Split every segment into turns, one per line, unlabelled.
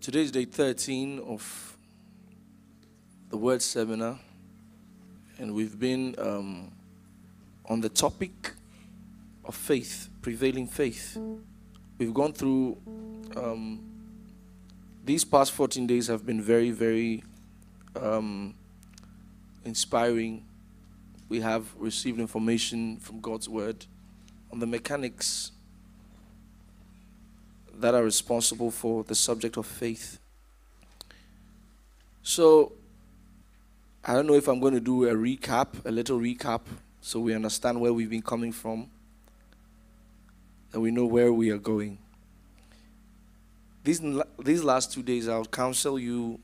Today is day 13 of the Word Seminar, and we've been um, on the topic of faith, prevailing faith. We've gone through, um, these past 14 days have been very, very um, inspiring. We have received information from God's Word on the mechanics that are responsible for the subject of faith. So, I don't know if I'm going to do a recap, a little recap, so we understand where we've been coming from and we know where we are going. These, these last two days, I'll counsel you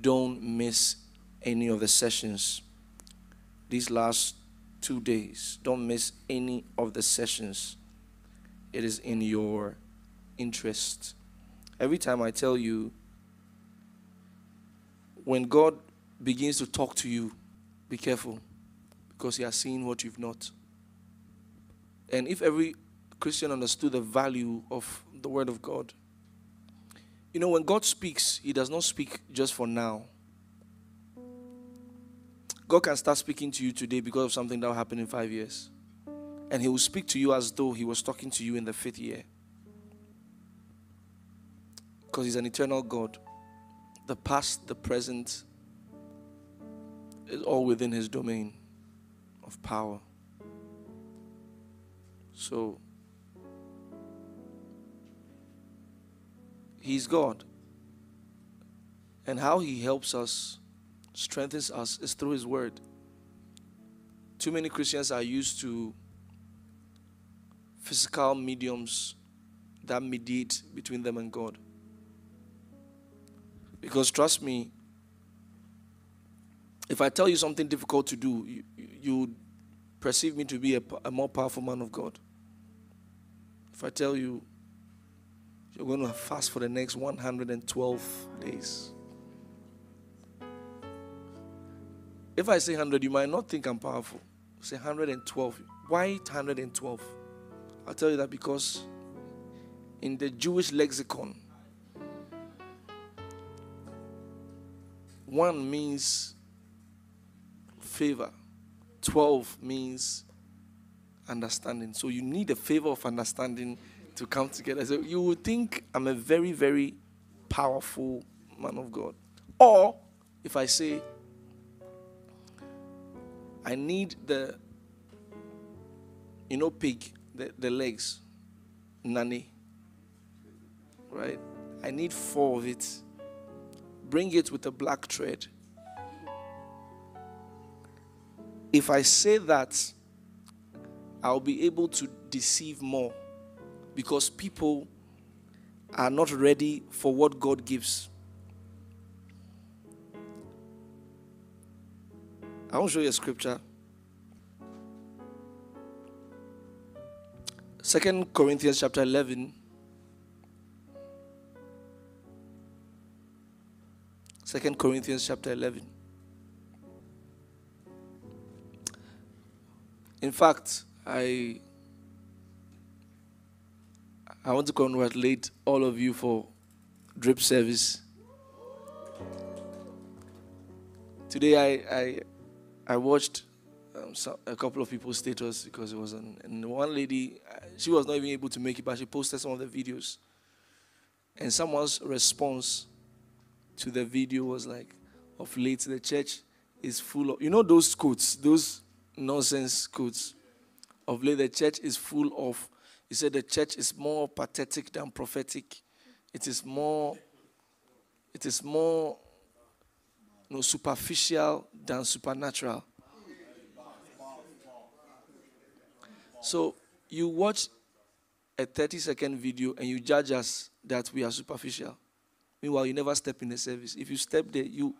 don't miss any of the sessions. These last two days, don't miss any of the sessions. It is in your interest. Every time I tell you, when God begins to talk to you, be careful because He has seen what you've not. And if every Christian understood the value of the Word of God, you know, when God speaks, He does not speak just for now. God can start speaking to you today because of something that will happen in five years. And He will speak to you as though He was talking to you in the fifth year because He's an eternal God. The past, the present, is all within His domain of power. So, He's God. And how He helps us, strengthens us, is through His Word. Too many Christians are used to physical mediums that mediate between them and God. Because trust me, if I tell you something difficult to do, you, you perceive me to be a, a more powerful man of God. If I tell you you're going to fast for the next 112 days, if I say 100, you might not think I'm powerful. Say 112. Why 112? I'll tell you that because in the Jewish lexicon, One means favor, 12 means understanding. So you need a favor of understanding to come together. So you would think I'm a very, very powerful man of God. Or if I say, I need the, you know, pig, the, the legs, nanny, right? I need four of it bring it with a black thread. If I say that, I'll be able to deceive more because people are not ready for what God gives. I want to show you a scripture. Second Corinthians chapter 11 Second Corinthians chapter 11. In fact, I I want to congratulate all of you for drip service. Today I I, I watched um, a couple of people's status because it was an, and one lady she was not even able to make it, but she posted some of the videos. And someone's response to the video was like, of late, the church is full of, you know, those quotes, those nonsense quotes. Of late, the church is full of, he said, the church is more pathetic than prophetic. It is more, it is more you know, superficial than supernatural. So you watch a 30 second video and you judge us that we are superficial. Meanwhile, you never step in the service. If you step there, you,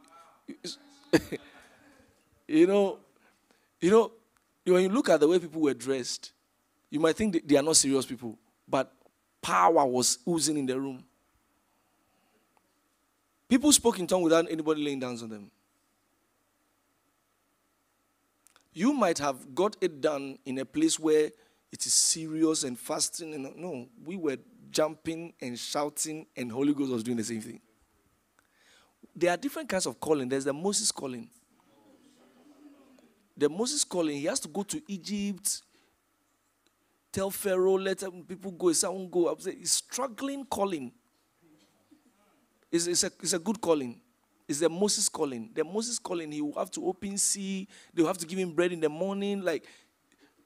you know, you know, when you look at the way people were dressed, you might think they are not serious people, but power was oozing in the room. People spoke in tongues without anybody laying hands on them. You might have got it done in a place where it is serious and fasting. And no, we were jumping and shouting, and Holy Ghost was doing the same thing. there are different kinds of calling. There's the Moses calling. The Moses calling, he has to go to Egypt, tell Pharaoh, let people go, someone go. He's struggling calling. It's, it's, a, it's a good calling. It's the Moses calling. The Moses calling, he will have to open sea. They will have to give him bread in the morning. Like,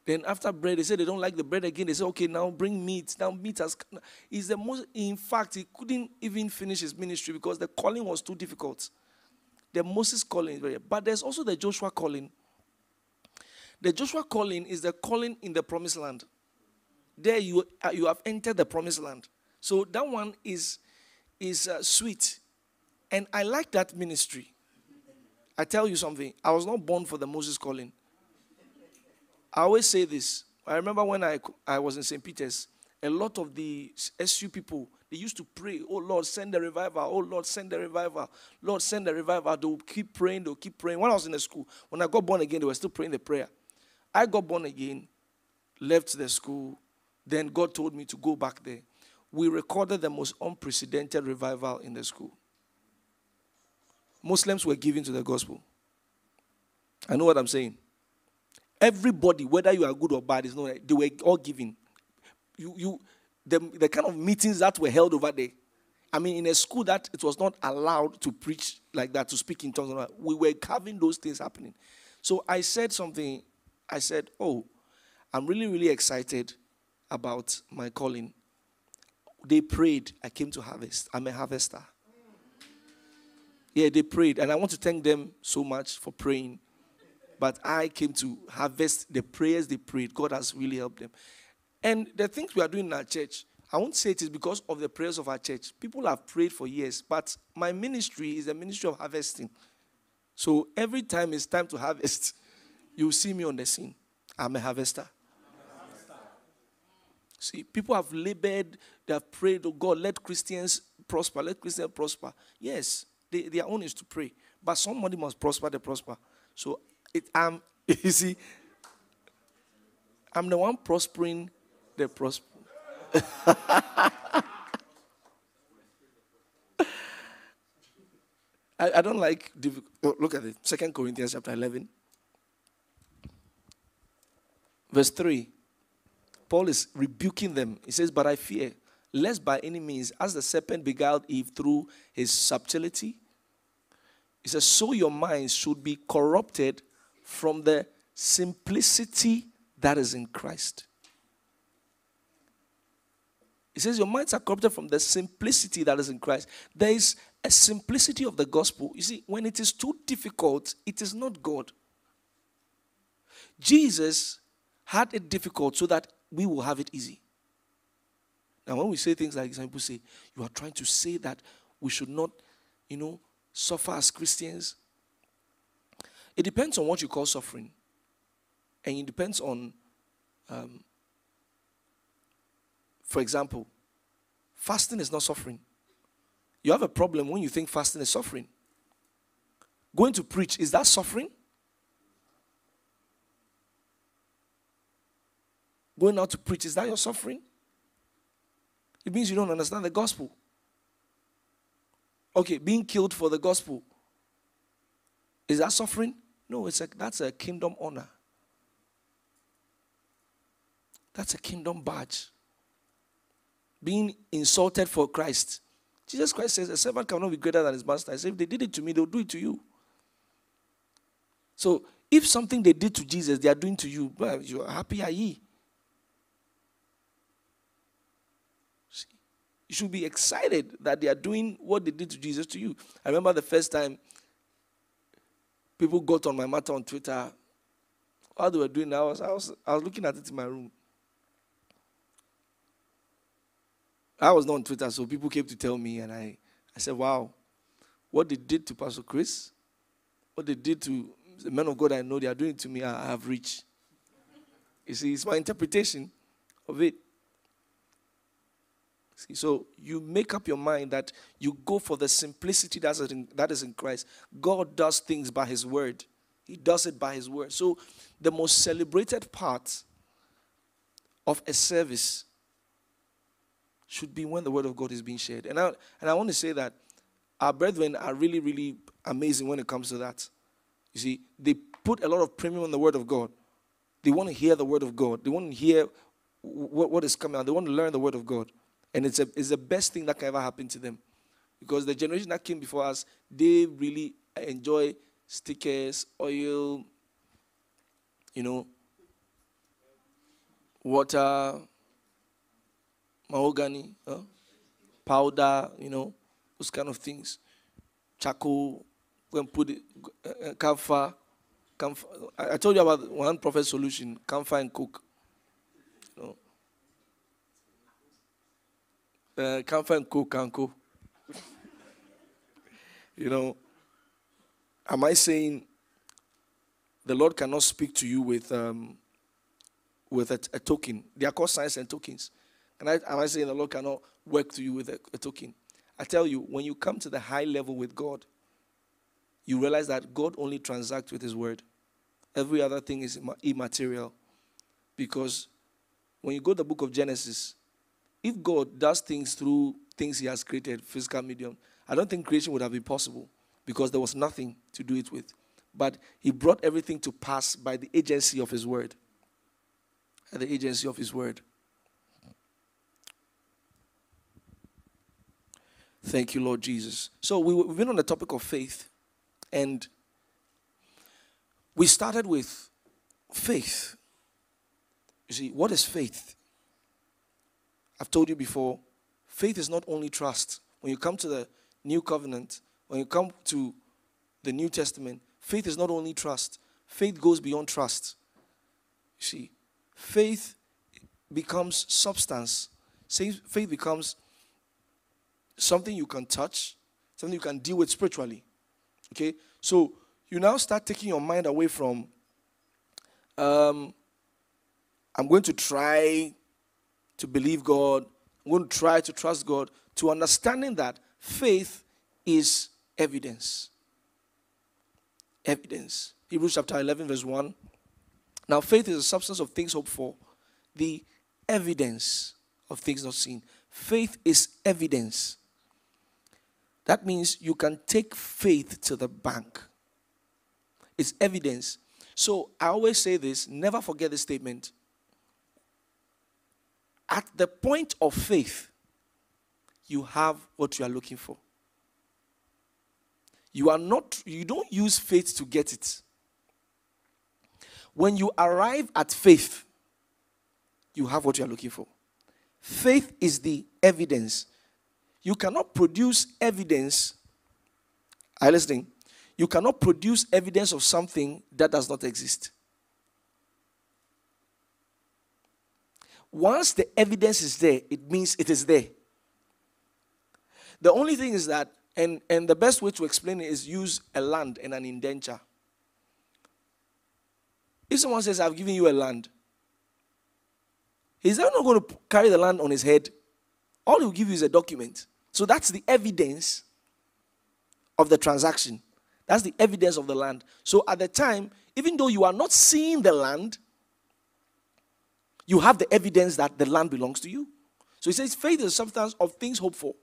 then after bread, they say they don't like the bread again. They say, okay, now bring meat. Now meat has. Is the most. In fact, he couldn't even finish his ministry because the calling was too difficult. The Moses calling is very. But there's also the Joshua calling. The Joshua calling is the calling in the promised land. There you uh, you have entered the promised land. So that one is is uh, sweet, and I like that ministry. I tell you something. I was not born for the Moses calling. I always say this. I remember when I, I was in St. Peter's, a lot of the SU people, they used to pray, Oh Lord, send the revival. Oh Lord, send the revival. Lord, send the revival. They'll keep praying, they'll keep praying. When I was in the school, when I got born again, they were still praying the prayer. I got born again, left the school, then God told me to go back there. We recorded the most unprecedented revival in the school. Muslims were given to the gospel. I know what I'm saying. Everybody, whether you are good or bad, is not they were all giving. You you the, the kind of meetings that were held over there. I mean, in a school that it was not allowed to preach like that, to speak in tongues, we were having those things happening. So I said something. I said, Oh, I'm really, really excited about my calling. They prayed. I came to harvest. I'm a harvester. Yeah, they prayed. And I want to thank them so much for praying. But I came to harvest the prayers they prayed. God has really helped them. And the things we are doing in our church, I won't say it is because of the prayers of our church. People have prayed for years, but my ministry is a ministry of harvesting. So every time it's time to harvest, you see me on the scene. I'm a harvester. See, people have labored, they have prayed, oh God, let Christians prosper, let Christians prosper. Yes, they, their own is to pray, but somebody must prosper, they prosper. So it, I'm, you see, I'm the one prospering the prosper. I, I don't like, look at it, Second Corinthians chapter 11, verse 3. Paul is rebuking them. He says, But I fear, lest by any means, as the serpent beguiled Eve through his subtlety, he says, So your minds should be corrupted from the simplicity that is in Christ. He says, Your minds are corrupted from the simplicity that is in Christ. There is a simplicity of the gospel. You see, when it is too difficult, it is not God. Jesus had it difficult so that we will have it easy. Now, when we say things like people say, you are trying to say that we should not, you know, suffer as Christians. It depends on what you call suffering. And it depends on, um, for example, fasting is not suffering. You have a problem when you think fasting is suffering. Going to preach, is that suffering? Going out to preach, is that your suffering? It means you don't understand the gospel. Okay, being killed for the gospel, is that suffering? No, it's a, that's a kingdom honor. That's a kingdom badge. Being insulted for Christ. Jesus Christ says, A servant cannot be greater than his master. I say, if they did it to me, they'll do it to you. So, if something they did to Jesus, they are doing to you, well, you're happy are ye. See, you should be excited that they are doing what they did to Jesus to you. I remember the first time people got on my matter on Twitter. While they were doing I was, I was, I was looking at it in my room. I was not on Twitter, so people came to tell me, and I, I said, wow, what they did to Pastor Chris, what they did to the men of God I know they are doing to me, I have reached. You see, it's my interpretation of it. See, so you make up your mind that you go for the simplicity that is, in, that is in Christ. God does things by His word, He does it by His word. So the most celebrated part of a service should be when the word of God is being shared. And I, and I want to say that our brethren are really, really amazing when it comes to that. You see, they put a lot of premium on the word of God. They want to hear the word of God. They want to hear what is coming out. They want to learn the word of God. And it's, a, it's the best thing that can ever happen to them. Because the generation that came before us, they really enjoy stickers, oil, you know, water, mahogany, huh? powder, you know, those kind of things. Charcoal, go and put it, uh, camphor, camphor. I told you about one prophet solution, camphor and cook. You know. Uh, cook and cook. you know, am I saying the Lord cannot speak to you with um, with a, a, token? They are called signs and tokens. And I, am I saying the Lord cannot work to you with a, a token? I tell you, when you come to the high level with God, you realize that God only transacts with His word. Every other thing is immaterial. Because when you go to the book of Genesis, if God does things through things He has created, physical medium, I don't think creation would have been possible because there was nothing to do it with. But He brought everything to pass by the agency of His word. the agency of His word. Thank you, Lord Jesus. So we, we've been on the topic of faith, and we started with faith. You see, what is faith? I've told you before, faith is not only trust. When you come to the new covenant, when you come to the New Testament, faith is not only trust, faith goes beyond trust. You see, faith becomes substance, faith becomes something you can touch, something you can deal with spiritually. Okay? So you now start taking your mind away from, um, I'm going to try to believe God, I'm going to try to trust God, to understanding that faith is evidence. Evidence. Hebrews chapter 11, verse 1. Now, faith is the substance of things hoped for, the evidence of things not seen. Faith is evidence. That means you can take faith to the bank. It's evidence. So I always say this never forget the statement. At the point of faith, you have what you are looking for. You are not, you don't use faith to get it. When you arrive at faith, you have what you are looking for. Faith is the evidence you cannot produce evidence. Are you listening? You cannot produce evidence of something that does not exist. Once the evidence is there, it means it is there. The only thing is that, and, and the best way to explain it is use a land and an indenture. If someone says, I've given you a land, he's not going to carry the land on his head. All he'll give you is a document. So that's the evidence of the transaction. That's the evidence of the land. So at the time, even though you are not seeing the land, you have the evidence that the land belongs to you. So he says faith is a substance of things hoped for.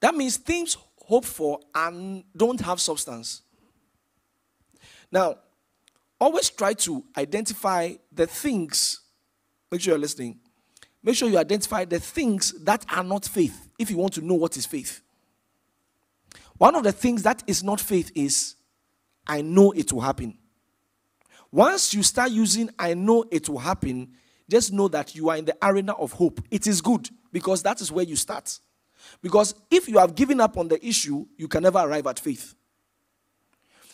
That means things hoped for and don't have substance. Now, always try to identify the things. Make sure you're listening make sure you identify the things that are not faith if you want to know what is faith. One of the things that is not faith is I know it will happen. Once you start using I know it will happen, just know that you are in the arena of hope. It is good because that is where you start. Because if you have given up on the issue, you can never arrive at faith.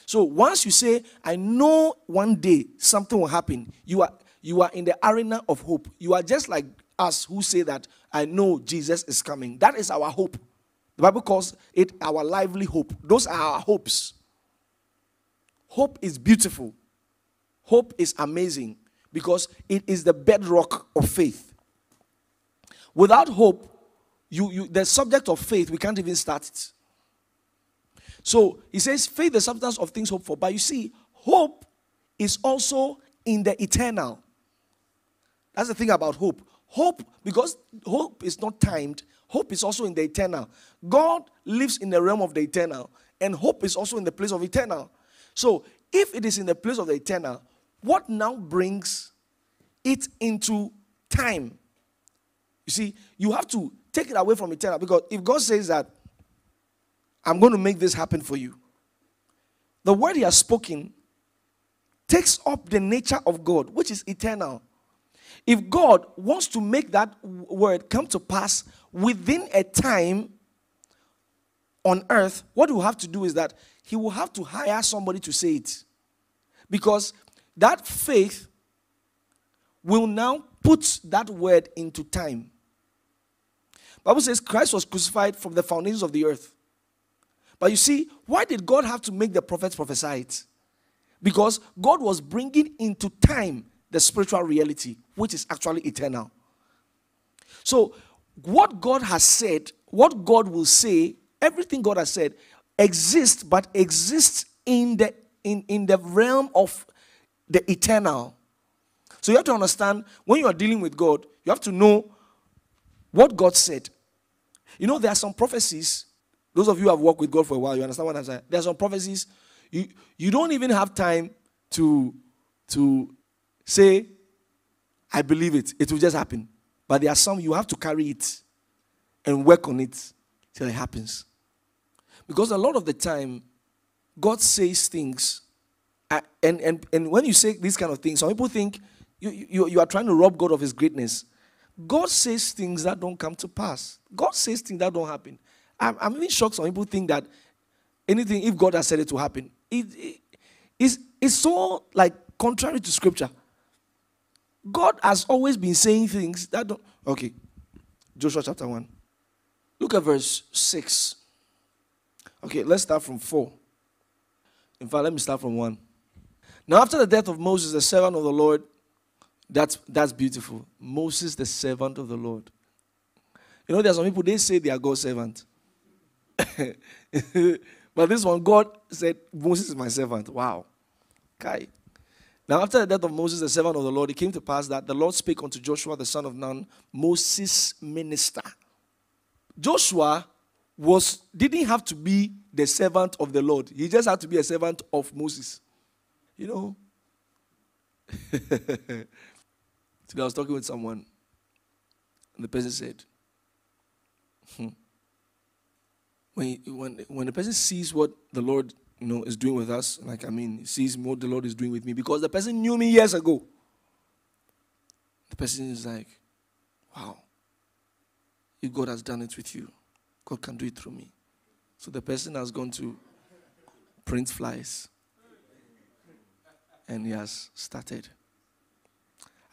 So once you say, I know one day something will happen, you are you are in the arena of hope. You are just like us who say that I know Jesus is coming. That is our hope. The Bible calls it our lively hope. Those are our hopes. Hope is beautiful. Hope is amazing because it is the bedrock of faith. Without hope, you, you the subject of faith, we can't even start it. So he says, faith, the substance of things hoped for. But you see, hope is also in the eternal. That's the thing about hope. Hope, because hope is not timed, hope is also in the eternal. God lives in the realm of the eternal, and hope is also in the place of eternal. So, if it is in the place of the eternal, what now brings it into time? You see, you have to take it away from eternal because if God says that, I'm going to make this happen for you, the word He has spoken takes up the nature of God, which is eternal. If God wants to make that word come to pass within a time on earth, what he will have to do is that he will have to hire somebody to say it. Because that faith will now put that word into time. Bible says Christ was crucified from the foundations of the earth. But you see, why did God have to make the prophets prophesy it? Because God was bringing into time the spiritual reality, which is actually eternal. So, what God has said, what God will say, everything God has said exists, but exists in the in, in the realm of the eternal. So you have to understand when you are dealing with God, you have to know what God said. You know, there are some prophecies. Those of you who have worked with God for a while, you understand what I'm saying. There are some prophecies you, you don't even have time to, to say, I believe it. It will just happen. But there are some you have to carry it and work on it till it happens. Because a lot of the time, God says things, and, and, and when you say these kind of things, some people think you, you, you are trying to rob God of his greatness. God says things that don't come to pass. God says things that don't happen. I'm, I'm even shocked some people think that anything, if God has said it to happen, it, it, it's, it's so like contrary to scripture. God has always been saying things that don't. Okay, Joshua chapter 1. Look at verse 6. Okay, let's start from 4. In fact, let me start from 1. Now, after the death of Moses, the servant of the Lord, that's, that's beautiful. Moses, the servant of the Lord. You know, there are some people, they say they are God's servant. but this one, God said, Moses is my servant. Wow. Okay. Now, after the death of Moses, the servant of the Lord, it came to pass that the Lord spake unto Joshua, the son of Nun, Moses' minister. Joshua was didn't have to be the servant of the Lord. He just had to be a servant of Moses. You know. Today I was talking with someone, and the person said, hmm, when, when, when the person sees what the Lord you know, is doing with us, like, I mean, sees what the Lord is doing with me, because the person knew me years ago. The person is like, wow, if God has done it with you, God can do it through me. So the person has gone to print flies and he has started.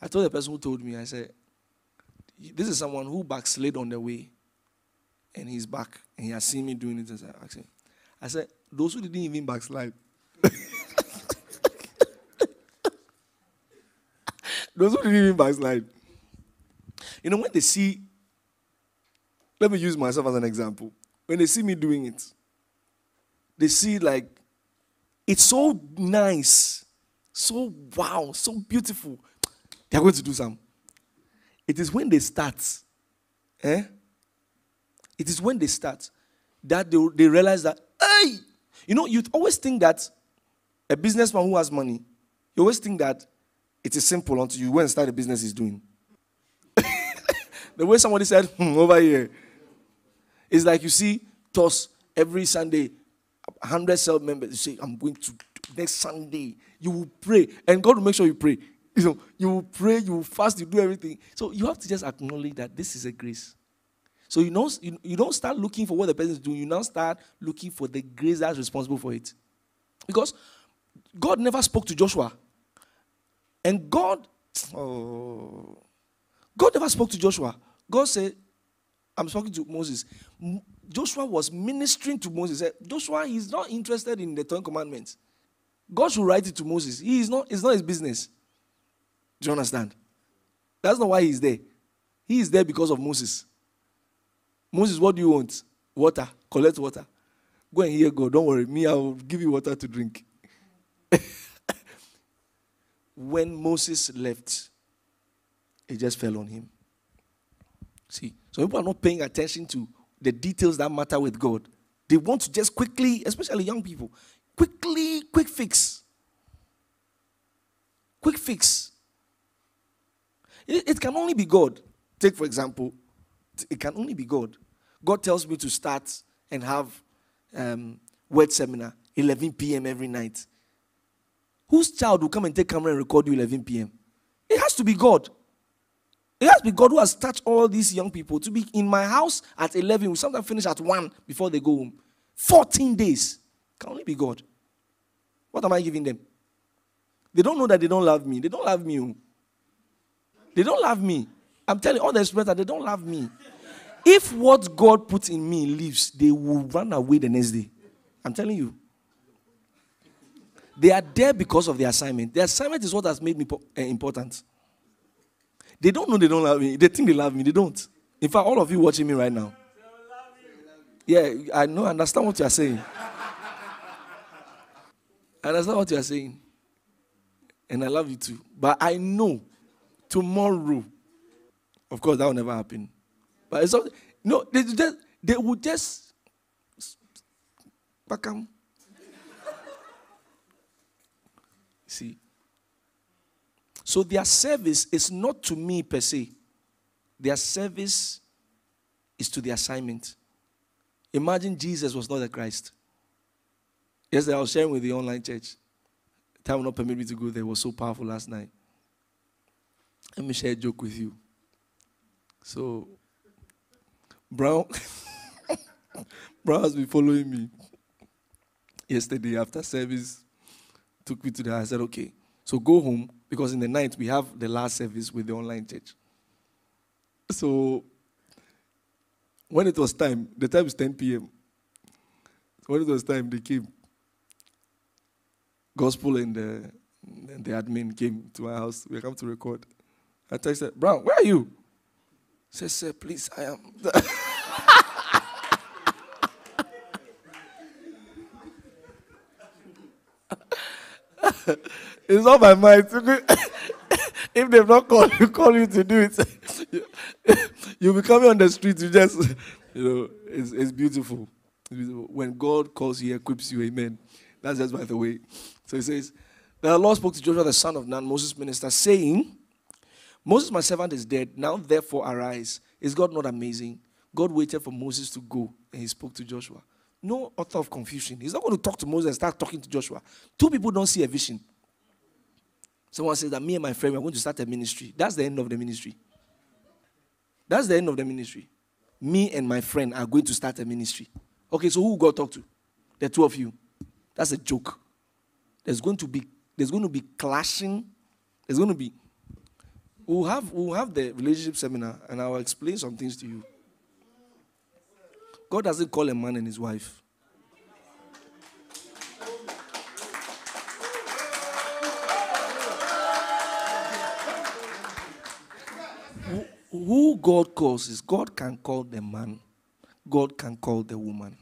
I told the person who told me, I said, This is someone who backslid on the way and he's back and he has seen me doing it. I said, Those who didn't even backslide. Those who didn't even backslide. You know, when they see, let me use myself as an example. When they see me doing it, they see like it's so nice, so wow, so beautiful. They are going to do some. It is when they start, eh? It is when they start that they, they realize that, hey, you know, you always think that a businessman who has money, you always think that it is simple until you go and start a business he's doing. the way somebody said, hmm, over here, it's like you see toss every Sunday, 100 cell members, you say, I'm going to next Sunday. You will pray, and God will make sure you pray. You know, you will pray, you will fast, you do everything. So you have to just acknowledge that this is a grace. So you don't, you, you don't start looking for what the person is doing, you now start looking for the grace that's responsible for it. Because God never spoke to Joshua. And God, oh, God never spoke to Joshua. God said, I'm speaking to Moses. Joshua was ministering to Moses. Joshua, he's not interested in the Ten Commandments. God should write it to Moses. He is not, it's not his business. Do you understand? That's not why he's there. He is there because of Moses. Moses, what do you want? Water. Collect water. Go and hear God. Don't worry. Me, I will give you water to drink. when Moses left, it just fell on him. See, So people are not paying attention to the details that matter with God. They want to just quickly, especially young people, quickly, quick fix. Quick fix. It, it can only be God. Take, for example, it can only be God. God tells me to start and have um, word seminar 11 p.m. every night. Whose child will come and take camera and record you 11 p.m.? It has to be God. It has to be God who has touched all these young people to be in my house at 11. We sometimes finish at 1 before they go home. 14 days. Can only be God. What am I giving them? They don't know that they don't love me. They don't love me. Oh. They don't love me. I'm telling all the students that they don't love me. If what God puts in me leaves, they will run away the next day. I'm telling you. They are there because of the assignment. The assignment is what has made me uh, important. They don't know they don't love me. They think they love me. They don't. In fact, all of you watching me right now. Yeah, I know, understand what you are saying. I understand what you are saying. And I love you too. But I know tomorrow, of course, that will never happen. But it's not, no, they, just, they will just back them. See? So their service is not to me per se. Their service is to the assignment. Imagine Jesus was not the Christ. Yesterday I was sharing with the online church. Time will not permit me to go there. It was so powerful last night. Let me share a joke with you. So, Brown, Brown has been following me. Yesterday after service, took me to the. I said, okay, so go home because in the night we have the last service with the online church. So when it was time, the time is 10 p.m. When it was time, they came. Gospel and the, and the admin came to my house. We come to record. I texted, Brown, where are you? He said, Sir, please, I am. it's not my mind. if they've not called you, call you to do it. You'll be coming on the street to just, you know, it's, it's beautiful. When God calls you, equips you, amen. That's just by the way. So he says, The Lord spoke to Joshua, the son of Nun, Moses' minister, saying, Moses, my servant, is dead. Now, therefore, arise. Is God not amazing? God waited for Moses to go, and he spoke to Joshua. No author of confusion. He's not going to talk to Moses and start talking to Joshua. Two people don't see a vision. Someone says that me and my friend are going to start a ministry. That's the end of the ministry. That's the end of the ministry. Me and my friend are going to start a ministry. Okay, so who God talk to? The two of you. That's a joke. There's going to be there's going to be clashing. There's going to be we'll have we'll have the relationship seminar and I'll explain some things to you. God doesn't call a man and his wife. Who God calls is God can call the man, God can call the woman.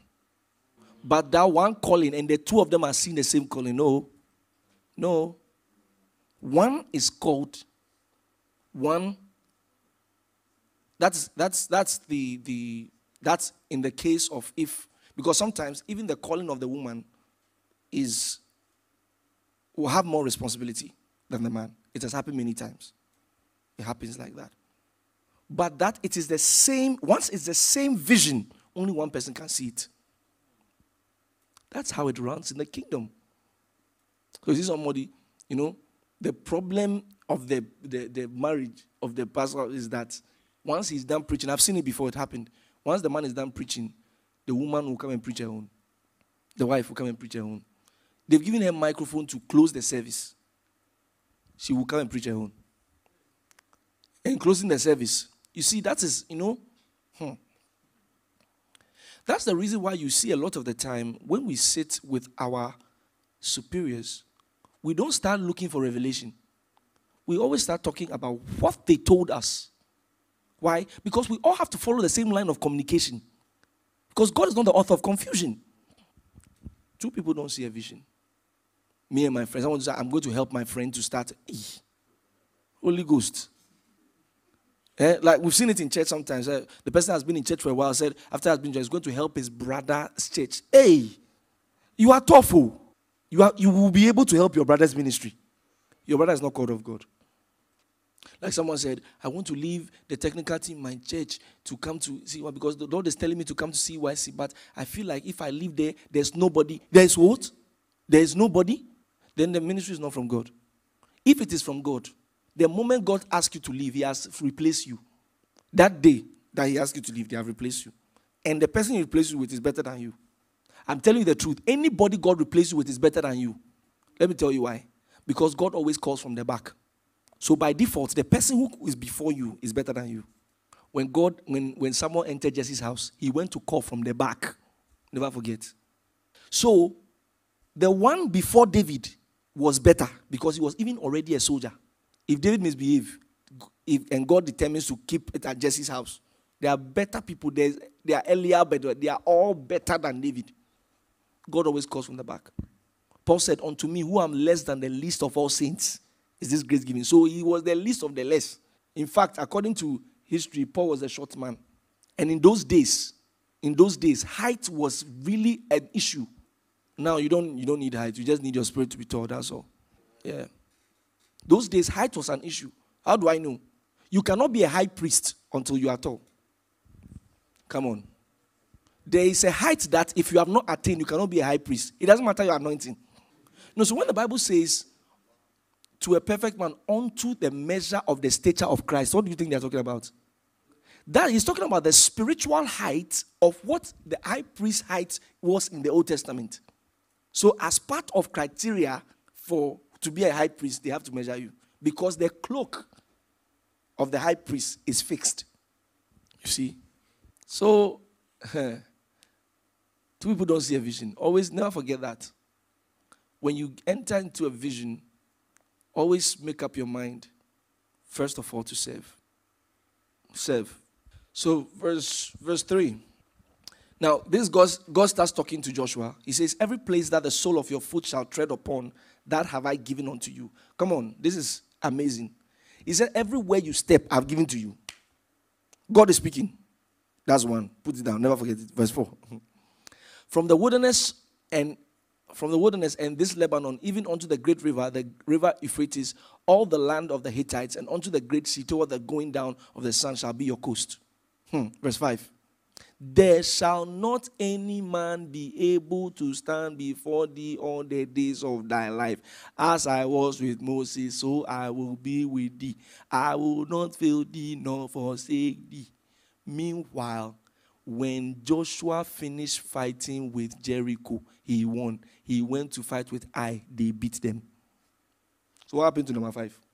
But that one calling and the two of them are seeing the same calling. No. No. One is called, one that's that's that's the the that's in the case of if, because sometimes even the calling of the woman is, will have more responsibility than the man. It has happened many times. It happens like that. But that it is the same, once it's the same vision, only one person can see it. That's how it runs in the kingdom. So you see somebody, you know, the problem of the, the, the marriage of the pastor is that once he's done preaching, I've seen it before, it happened. Once the man is done preaching, the woman will come and preach her own. The wife will come and preach her own. They've given her a microphone to close the service. She will come and preach her own. And closing the service. You see, that is, you know. That's the reason why you see a lot of the time when we sit with our superiors, we don't start looking for revelation. We always start talking about what they told us. Why? Because we all have to follow the same line of communication. Because God is not the author of confusion. Two people don't see a vision. Me and my friends, I want to say, I'm going to help my friend to start. Holy Ghost. Eh? Like we've seen it in church sometimes. Eh? The person has been in church for a while said after has been he's going to help his brother's church. Hey, you are tough. Oh. You, are, you will be able to help your brother's ministry. Your brother is not called of God. Like someone said, I want to leave the technical team, my church, to come to see what because the Lord is telling me to come to CYC. But I feel like if I leave there, there's nobody. There's what? There's nobody. Then the ministry is not from God. If it is from God, the moment God asks you to leave, He has replaced you. That day that He asks you to leave, they have replaced you. And the person He replaced you with is better than you. I'm telling you the truth. Anybody God replaces you with is better than you. Let me tell you why. Because God always calls from the back. So by default, the person who is before you is better than you. When God, when, when someone entered Jesse's house, he went to call from the back. Never forget. So the one before David was better because he was even already a soldier. If David misbehaved, if, and God determines to keep it at Jesse's house, there are better people. They are earlier, but they are all better than David. God always calls from the back. Paul said, Unto me, who am less than the least of all saints, is this grace given. So he was the least of the less. In fact, according to history, Paul was a short man. And in those days, in those days, height was really an issue. Now you don't you don't need height, you just need your spirit to be tall, that's all. Yeah. Those days, height was an issue. How do I know? You cannot be a high priest until you are tall. Come on. There is a height that if you have not attained, you cannot be a high priest. It doesn't matter your anointing. No, so when the Bible says to a perfect man unto the measure of the stature of Christ, what do you think they're talking about? That he's talking about the spiritual height of what the high priest height was in the Old Testament. So, as part of criteria for to be a high priest, they have to measure you because the cloak of the high priest is fixed. You see? So, two people don't see a vision. Always never forget that. When you enter into a vision, always make up your mind, first of all, to serve. Serve. So, verse, verse 3. Now, this God, God starts talking to Joshua. He says, Every place that the sole of your foot shall tread upon, that have I given unto you. Come on, this is amazing. He said, Everywhere you step, I've given to you. God is speaking. That's one. Put it down. Never forget it. Verse 4. From the wilderness and from the wilderness and this Lebanon, even unto the great river, the river Euphrates, all the land of the Hittites, and unto the great sea toward the going down of the sun shall be your coast. Hmm. Verse 5. There shall not any man be able to stand before thee all the days of thy life. As I was with Moses, so I will be with thee. I will not fail thee nor forsake thee. Meanwhile, when Joshua finished fighting with Jericho, he won. He went to fight with Ai. They beat them. So what happened to number five?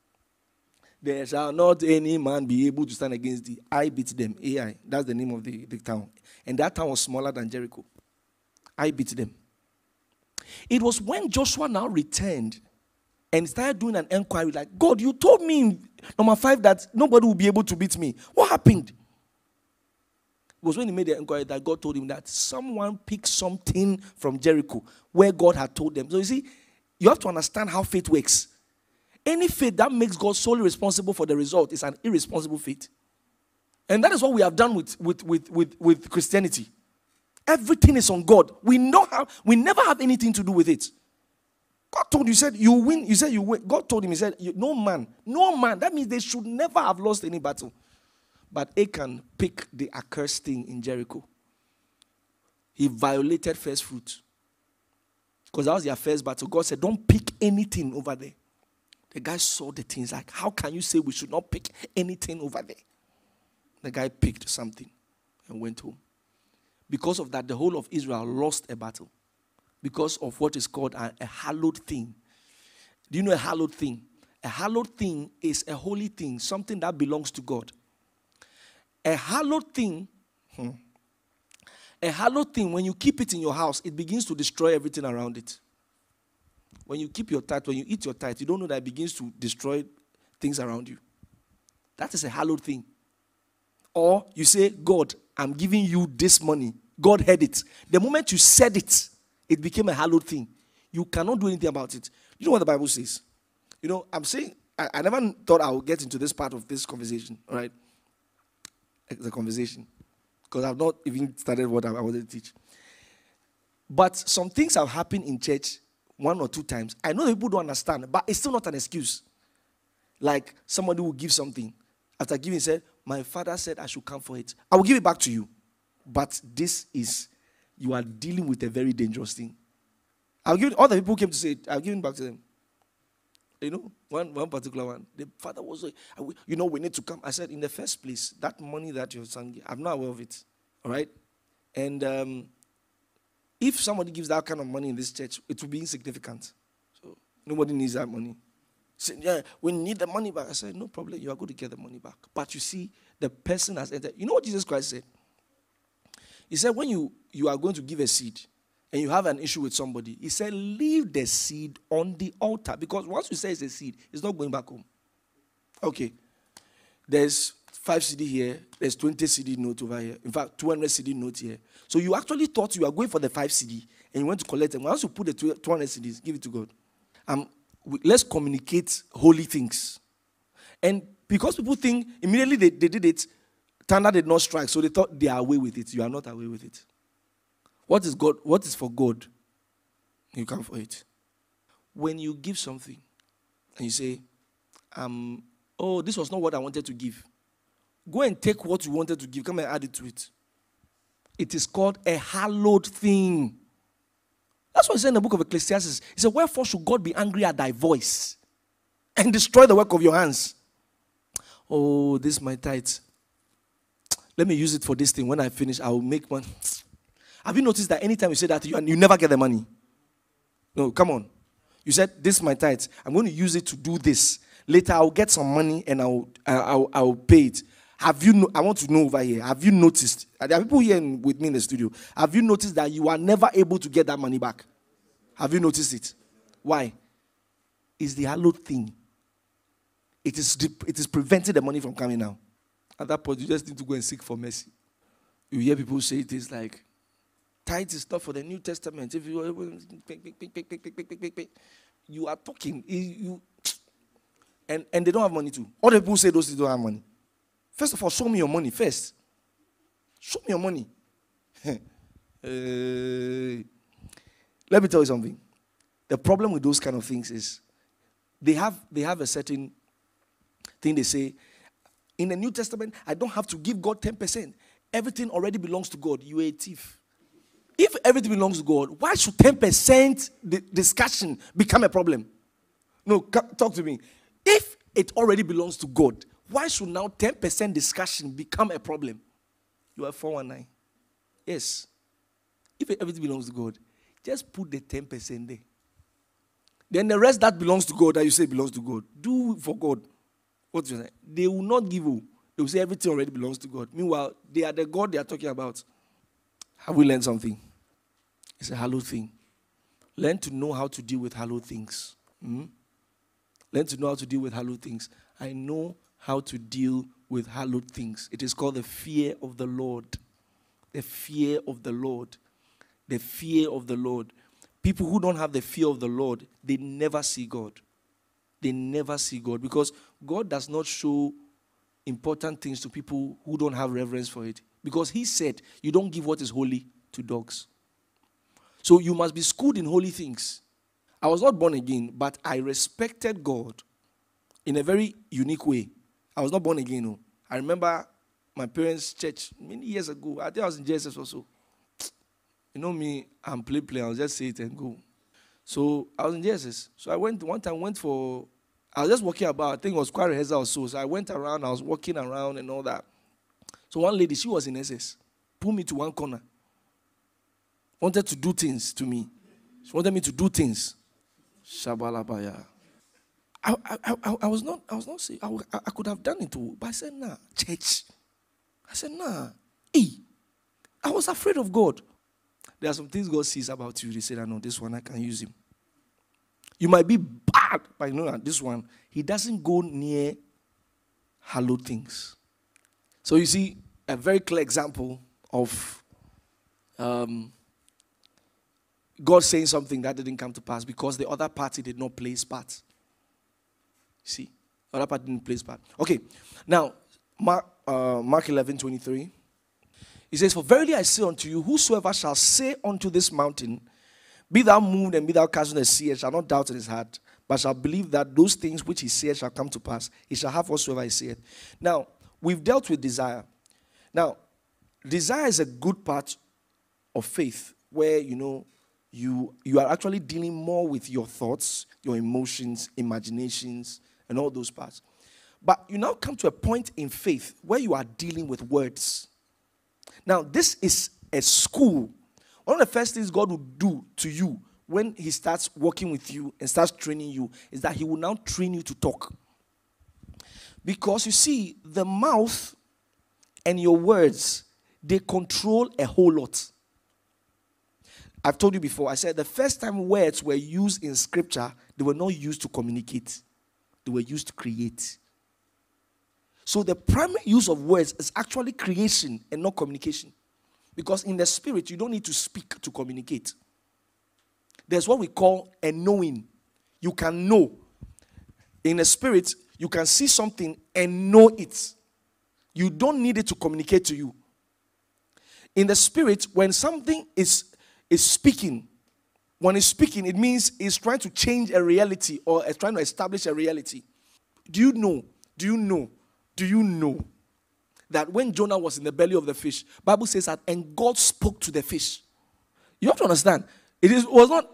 There shall not any man be able to stand against thee. I beat them. Ai. That's the name of the, the town. And that town was smaller than Jericho. I beat them. It was when Joshua now returned and started doing an inquiry like, God, you told me number five that nobody will be able to beat me. What happened? It was when he made the inquiry that God told him that someone picked something from Jericho where God had told them. So you see, you have to understand how faith works. Any faith that makes God solely responsible for the result is an irresponsible faith. And that is what we have done with, with, with, with, with Christianity. Everything is on God. We know how we never have anything to do with it. God told you, said you win. You said you win. God told him, He said, No man, no man. That means they should never have lost any battle. But Achan picked the accursed thing in Jericho. He violated first fruit. Because that was their first battle. God said, Don't pick anything over there. The guy saw the things like, how can you say we should not pick anything over there? The guy picked something and went home. Because of that, the whole of Israel lost a battle. Because of what is called a, a hallowed thing. Do you know a hallowed thing? A hallowed thing is a holy thing, something that belongs to God. A hallowed thing, hmm, a hallowed thing, when you keep it in your house, it begins to destroy everything around it. When you keep your tithe, when you eat your tithe, you don't know that it begins to destroy things around you. That is a hallowed thing. Or you say, God, I'm giving you this money. God heard it. The moment you said it, it became a hallowed thing. You cannot do anything about it. You know what the Bible says? You know, I'm saying, I, I never thought I would get into this part of this conversation, right? the conversation because I've not even started what I wanted to teach. But some things have happened in church one or two times. I know people don't understand, but it's still not an excuse. Like somebody will give something. After giving, said, My father said I should come for it. I will give it back to you. But this is, you are dealing with a very dangerous thing. I'll give all the people came to say it, I'll give it back to them. You know, one, one particular one. The father was like, you know, we need to come. I said, in the first place, that money that your son, I'm not aware of it. All right? And um, if somebody gives that kind of money in this church, it will be insignificant. So nobody needs that money. Said, yeah, we need the money back. I said, no problem. You are going to get the money back. But you see, the person has entered. You know what Jesus Christ said? He said, when you, you are going to give a seed, and you have an issue with somebody, he said, leave the seed on the altar. Because once you say it's a seed, it's not going back home. Okay. There's 5 cedi here, there's 20 cedi note over here. In fact, 200 cedi note here. So you actually thought you were going for the 5 cedi and you went to collect them. Once you put the 200 cedis, give it to God. Um, let's communicate holy things. And because people think immediately they, they did it, thunder did not strike, so they thought they are away with it. You are not away with it. What is God? What is for God? You come for it. When you give something and you say, um, oh, this was not what I wanted to give. Go and take what you wanted to give, come and add it to it. It is called a hallowed thing. That's what it says in the book of Ecclesiastes. He said, Wherefore should God be angry at thy voice and destroy the work of your hands? Oh, this is my tithe. Let me use it for this thing. When I finish, I will make one. Have you noticed that anytime you say that, you, you never get the money? No, come on. You said, This is my tithe. I'm going to use it to do this. Later, I'll get some money and I'll, I'll, I'll pay it. Have you, no, I want to know over here, have you noticed, uh, there are people here in, with me in the studio, have you noticed that you are never able to get that money back? Have you noticed it? Why? It's the hallowed thing. It is, it is preventing the money from coming now. At that point, you just need to go and seek for mercy. You hear people say it is like, Tithe is for the New Testament. If you you are talking, you and, and they don't have money too. Other people say those who don't have money. First of all, show me your money first. Show me your money. uh, let me tell you something. The problem with those kind of things is they have they have a certain thing they say in the New Testament, I don't have to give God 10%. Everything already belongs to God. You are a thief. If everything belongs to God, why should 10% the discussion become a problem? No, talk to me. If it already belongs to God, why should now 10% discussion become a problem? You are 419. Yes. If everything belongs to God, just put the 10% there. Then the rest that belongs to God, that you say belongs to God, do for God. What do you say? They will not give you. They will say everything already belongs to God. Meanwhile, they are the God they are talking about. Have we learned something? It's a hallowed thing. Learn to know how to deal with hallowed things. Hmm? Learn to know how to deal with hallowed things. I know how to deal with hallowed things. It is called the fear of the Lord. The fear of the Lord. The fear of the Lord. People who don't have the fear of the Lord, they never see God. They never see God because God does not show important things to people who don't have reverence for it. Because he said, You don't give what is holy to dogs. So you must be schooled in holy things. I was not born again, but I respected God in a very unique way. I was not born again. No. I remember my parents' church many years ago. I think I was in JSS also. You know me, I'm play play. I'll just say it and go. So I was in JSS. So I went one time. Went for. I was just walking about. I think it was quite rehearsal or so. So I went around. I was walking around and all that. So one lady, she was in SS, pulled me to one corner, wanted to do things to me. She wanted me to do things. Shabalabaya. I, I, I, I was not, I was not saying, I, I could have done it too, but I said, nah, church. I said, nah. Hey, I was afraid of God. There are some things God sees about you. They say, I know this one, I can use him. You might be bad, but you know that this one, he doesn't go near hallowed things. So you see a very clear example of um, God saying something that didn't come to pass because the other party did not play his part. See, the other party didn't play part. Okay, now uh, Mark 11 23. He says, For verily I say unto you, whosoever shall say unto this mountain, Be thou moved and be thou cast into the sea, and shall not doubt in his heart, but shall believe that those things which he saith shall come to pass, he shall have whatsoever he saith. Now, we've dealt with desire. Now, desire is a good part of faith where, you know, you, you are actually dealing more with your thoughts, your emotions, imaginations, and all those parts. But you now come to a point in faith where you are dealing with words. Now, this is a school. One of the first things God will do to you when He starts working with you and starts training you is that He will now train you to talk. Because you see, the mouth and your words, they control a whole lot. I've told you before, I said the first time words were used in scripture, they were not used to communicate, they were used to create. So the primary use of words is actually creation and not communication. Because in the spirit, you don't need to speak to communicate. There's what we call a knowing. You can know. In the spirit, you can see something and know it. You don't need it to communicate to you. In the spirit, when something is, is speaking, when he's speaking, it means he's trying to change a reality or it's trying to establish a reality. Do you know? Do you know do you know that when Jonah was in the belly of the fish, Bible says that and God spoke to the fish. You have to understand. It is, was not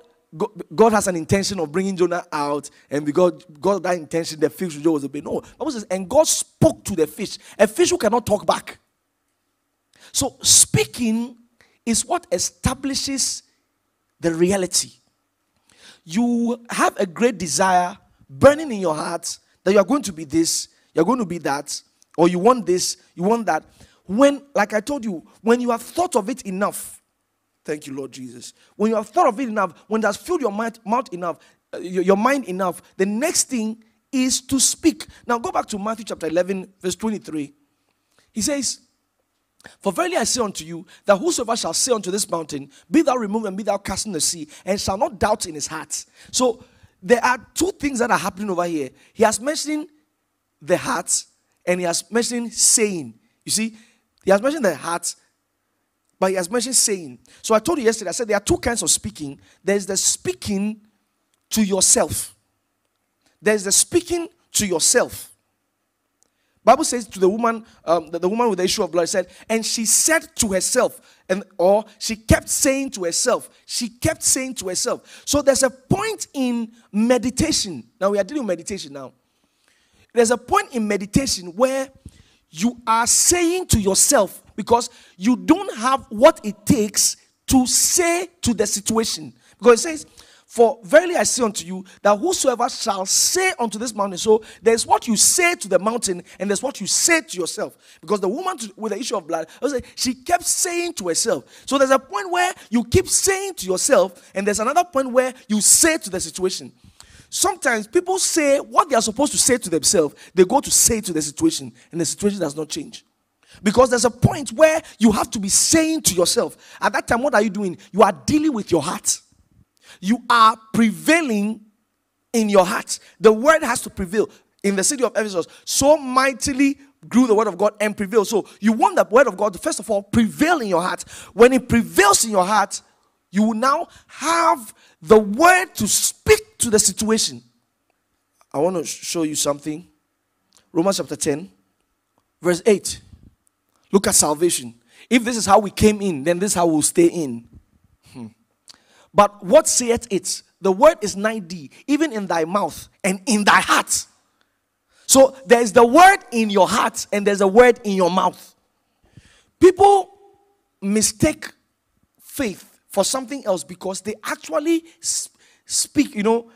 God has an intention of bringing Jonah out, and because God that intention, the fish was obey. No, Bible says, and God spoke to the fish. A fish who cannot talk back. So speaking is what establishes the reality. You have a great desire burning in your heart that you are going to be this, you're going to be that, or you want this, you want that. When, like I told you, when you have thought of it enough, thank you, Lord Jesus. When you have thought of it enough, when that's filled your mind, mouth enough, uh, your, your mind enough, the next thing is to speak. Now go back to Matthew chapter 11, verse 23. He says, For verily I say unto you, that whosoever shall say unto this mountain, Be thou removed and be thou cast in the sea, and shall not doubt in his heart. So there are two things that are happening over here. He has mentioned the heart and he has mentioned saying. You see, he has mentioned the heart, but he has mentioned saying. So I told you yesterday, I said there are two kinds of speaking. There's the speaking to yourself. There's the speaking to yourself. Bible says to the woman, um, the, the, woman with the issue of blood said, and she said to herself, and or she kept saying to herself, she kept saying to herself. So there's a point in meditation. Now we are dealing with meditation now. There's a point in meditation where you are saying to yourself because you don't have what it takes to say to the situation. Because it says, For verily I say unto you that whosoever shall say unto this mountain, so there's what you say to the mountain, and there's what you say to yourself. Because the woman with the issue of blood, she kept saying to herself. So there's a point where you keep saying to yourself, and there's another point where you say to the situation. Sometimes people say what they are supposed to say to themselves, they go to say to the situation, and the situation does not change. Because there's a point where you have to be saying to yourself, at that time, what are you doing? You are dealing with your heart. You are prevailing in your heart. The word has to prevail. In the city of Ephesus, so mightily grew the word of God and prevail. So you want the word of God to first of all prevail in your heart. When it prevails in your heart, you will now have the word to speak to the situation. I want to show you something. Romans chapter 10, verse 8. Look at salvation. If this is how we came in, then this is how we'll stay in. But what saith it? The word is 9D, even in thy mouth and in thy heart. So there's the word in your heart and there's a word in your mouth. People mistake faith for something else because they actually speak, you know,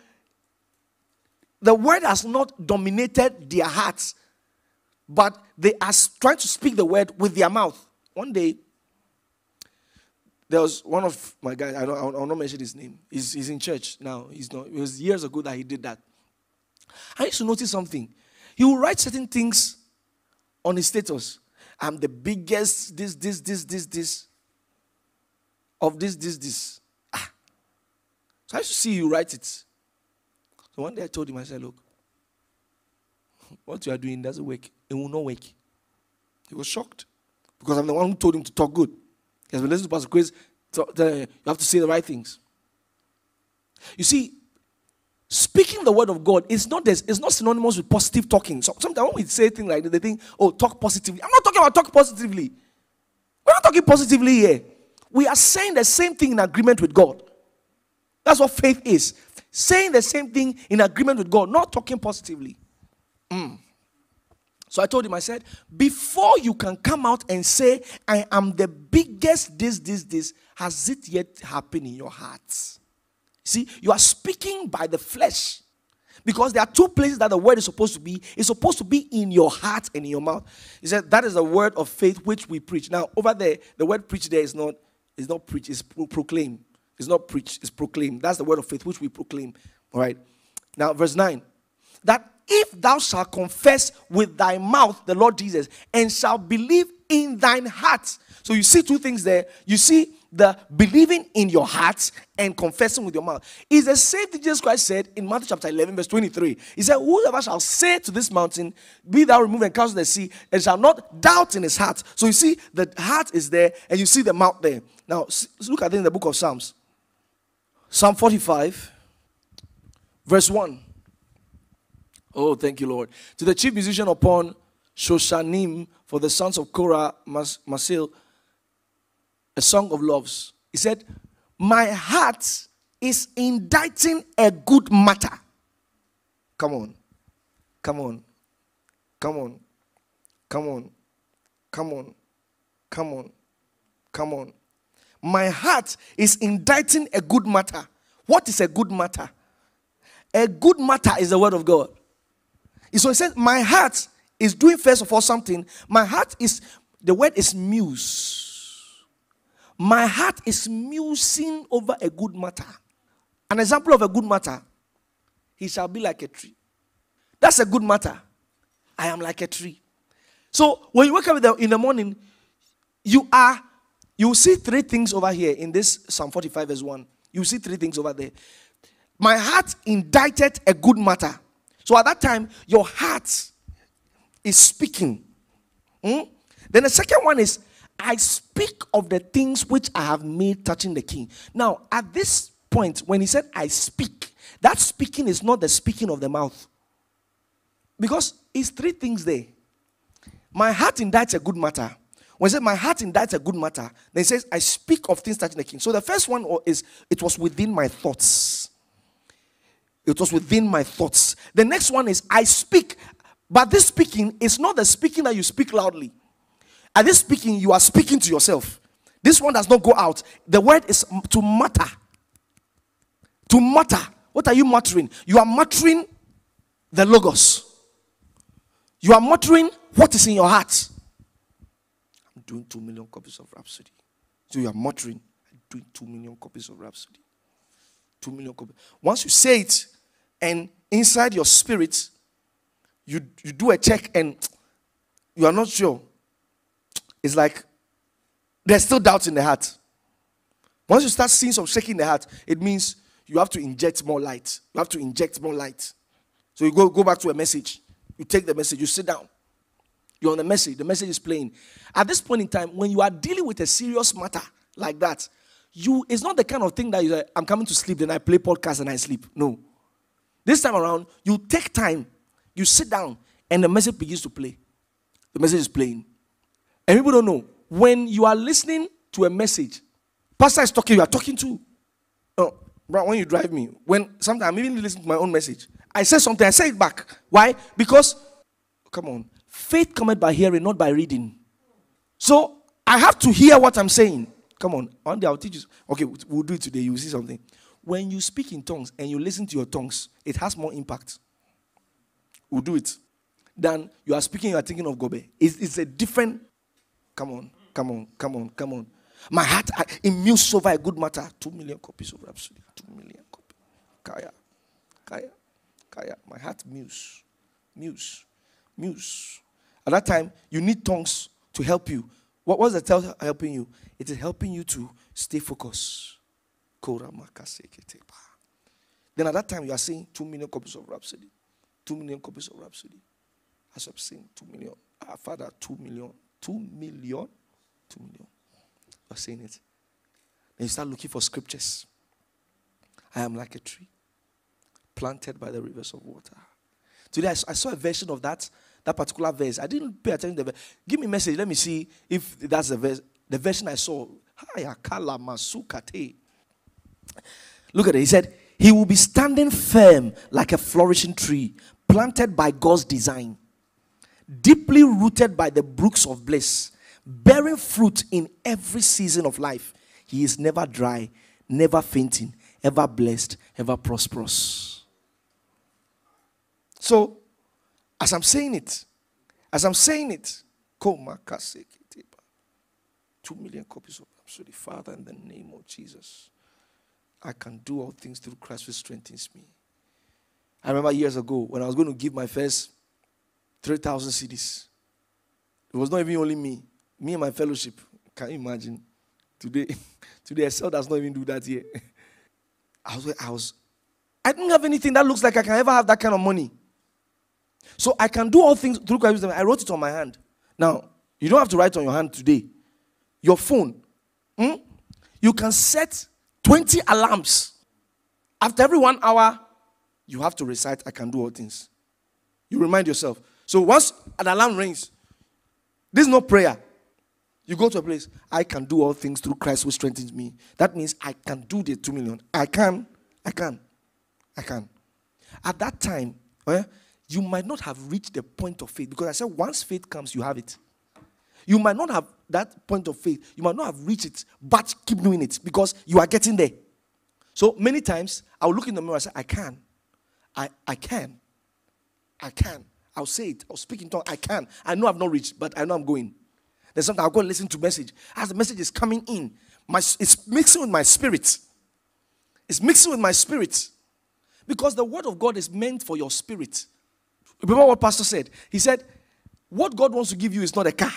the word has not dominated their hearts, but they are trying to speak the word with their mouth. One day, there was one of my guys, I don't, I will not mention his name. He's, he's in church now. He's not, it was years ago that he did that. I used to notice something. He will write certain things on his status. I'm the biggest, this, this, this, this, this of this, this, this. Ah. So I used to see you write it. So one day I told him, I said, look, what you are doing doesn't work. It will not work. He was shocked because I'm the one who told him to talk good. He has been listening to Pastor Chris. You have to say the right things. You see, speaking the word of God is not this, it's not synonymous with positive talking. So sometimes when we say things like that, they think, oh, talk positively. I'm not talking about talk positively. We're not talking positively here. We are saying the same thing in agreement with God. That's what faith is. Saying the same thing in agreement with God, not talking positively. Mm. So I told him, I said, before you can come out and say, I am the biggest this, this, this, has it yet happened in your heart? See, you are speaking by the flesh. Because there are two places that the word is supposed to be. It's supposed to be in your heart and in your mouth. He said that is the word of faith which we preach. Now, over there, the word preach there is not, is not preach, it's pro- proclaim. It's not preach, it's proclaim. That's the word of faith which we proclaim. All right. Now, verse 9. That if thou shalt confess with thy mouth the Lord Jesus and shalt believe in thine heart. So you see two things there. You see the believing in your heart and confessing with your mouth. Is the same thing Jesus Christ said in Matthew chapter 11, verse 23. He said, Whoever shall say to this mountain, Be thou removed and cast to the sea, and shall not doubt in his heart. So you see, the heart is there, and you see the mouth there. Now, look at it in the book of Psalms. Psalm 45, verse 1. Oh, thank you, Lord. To the chief musician upon Shoshanim for the sons of Korah, Mas- Masil, a song of loves. He said, My heart is inditing a good matter. Come on. Come on. Come on. Come on. Come on. Come on. Come on. My heart is inditing a good matter. What is a good matter? A good matter is the word of God. So he says, My heart is doing first of all something. My heart is, the word is muse. My heart is musing over a good matter. An example of a good matter, he shall be like a tree. That's a good matter. I am like a tree. So when you wake up in the morning, you are you see three things over here in this Psalm 45, verse 1. You see three things over there. My heart indited a good matter. So at that time, your heart is speaking. Hmm? Then the second one is, I speak of the things which I have made touching the king. Now, at this point, when he said, I speak, that speaking is not the speaking of the mouth. Because it's three things there. My heart indites a good matter. When he said, My heart indites a good matter, then he says, I speak of things touching the king. So the first one is, It was within my thoughts. It was within my thoughts. The next one is, I speak. But this speaking is not the speaking that you speak loudly. At this speaking, you are speaking to yourself. This one does not go out. The word is to mutter. To mutter. What are you muttering? You are muttering the logos. You are muttering what is in your heart I'm doing 2 million copies of Rhapsody. So you are muttering, I'm doing 2 million copies of Rhapsody. 2 million copies. Once you say it, and inside your spirit, you, you do a check and you are not sure. It's like there's still doubt in the heart. Once you start seeing some shaking in the heart, it means you have to inject more light. You have to inject more light. So you go, go back to a message. You take the message, you sit down. You're on the message, the message is playing. At this point in time, when you are dealing with a serious matter like that, you it's not the kind of thing that you I'm coming to sleep, then I play podcast and I sleep. No. This time around, you take time, you sit down, and the message begins to play. The message is playing. And people don't know. When you are listening to a message, pastor is talking, you are talking to. Oh, bro, when you drive me, when sometimes I'm even listening to my own message, I say something, I say it back. Why? Because, come on, Faith cometh by hearing, not by reading. So I have to hear what I'm saying. Come on, one day I'll teach you. Okay, we'll do it today. You'll see something. When you speak in tongues and you listen to your tongues, it has more impact. We'll do it. Than you are speaking, you are thinking of Gobe. It's, it's a different. Come on, come on, come on, come on. My heart I, it over a good matter. Two million copies of Rhapsody. Two million copies. Kaya. Kaya. Kaya. My heart muse. Muse. Muse. At that time, you need tongues to help you. What was the helping you? It is helping you to stay focused. Then at that time, you are saying 2 million copies of Rhapsody. 2 million copies of Rhapsody. As I'm saying, 2 million. Our Father, 2 million. Two million? Two million. You're saying it. Then you start looking for scriptures. I am like a tree planted by the rivers of water. Today I saw a version of that, that particular verse. I didn't pay attention to the verse. Give me a message. Let me see if that's the verse. The version I saw. Look at it. He said, He will be standing firm like a flourishing tree, planted by God's design, deeply rooted by the brooks of bliss, bearing fruit in every season of life. He is never dry, never fainting, ever blessed, ever prosperous. So, as I'm saying it, as I'm saying it, two million copies of Absolutely, Father, in the name of Jesus, I can do all things through Christ who strengthens me. I remember years ago when I was going to give my first 3,000 CDs. It was not even only me, me and my fellowship. Can you imagine? Today, today, Excel does not even do that yet. I was, I was, I didn't have anything that looks like I can ever have that kind of money. So I can do all things through Christ. I wrote it on my hand. Now, you don't have to write on your hand today. Your phone, hmm? you can set 20 alarms. After every one hour, you have to recite, I can do all things. You remind yourself. So once an alarm rings, this is no prayer. You go to a place, I can do all things through Christ who strengthens me. That means I can do the two million. I can, I can, I can. At that time, eh, you might not have reached the point of faith because I said once faith comes, you have it. You might not have that point of faith, you might not have reached it, but keep doing it because you are getting there. So many times I'll look in the mirror and say, I can. I, I can. I can. I'll say it. I'll speak in tongue. I can. I know I've not reached, but I know I'm going. There's something I'll go and listen to message. As the message is coming in, my, it's mixing with my spirit. It's mixing with my spirit. Because the word of God is meant for your spirit. Remember what Pastor said? He said, What God wants to give you is not a car.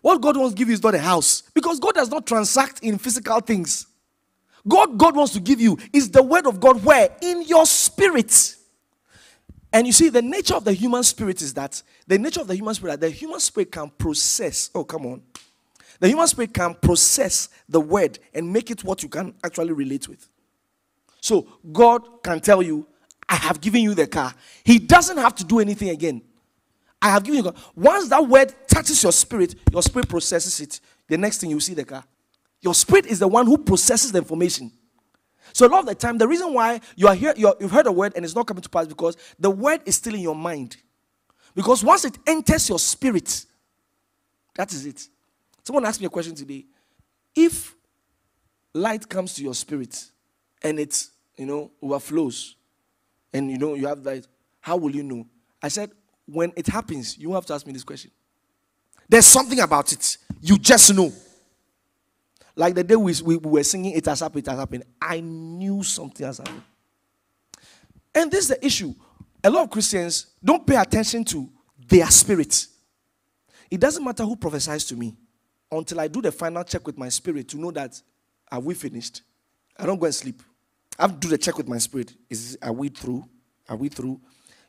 What God wants to give you is not a house. Because God does not transact in physical things. God, God wants to give you is the word of God where? In your spirit. And you see, the nature of the human spirit is that the nature of the human spirit, the human spirit can process. Oh, come on. The human spirit can process the word and make it what you can actually relate with. So God can tell you, I have given you the car. He doesn't have to do anything again. I have given you. Once that word touches your spirit, your spirit processes it. The next thing you see the car. Your spirit is the one who processes the information. So a lot of the time, the reason why you are here, you have heard a word and it's not coming to pass because the word is still in your mind. Because once it enters your spirit, that is it. Someone asked me a question today. If light comes to your spirit and it, you know, overflows, and you know you have that, how will you know? I said, when it happens, you have to ask me this question. There's something about it. You just know. Like the day we, we, we were singing, It Has Happened, It Has Happened. I knew something has happened. And this is the issue. A lot of Christians don't pay attention to their spirit. It doesn't matter who prophesies to me until I do the final check with my spirit to know that are we finished? I don't go and sleep. I have to do the check with my spirit. Is are we through? Are we through?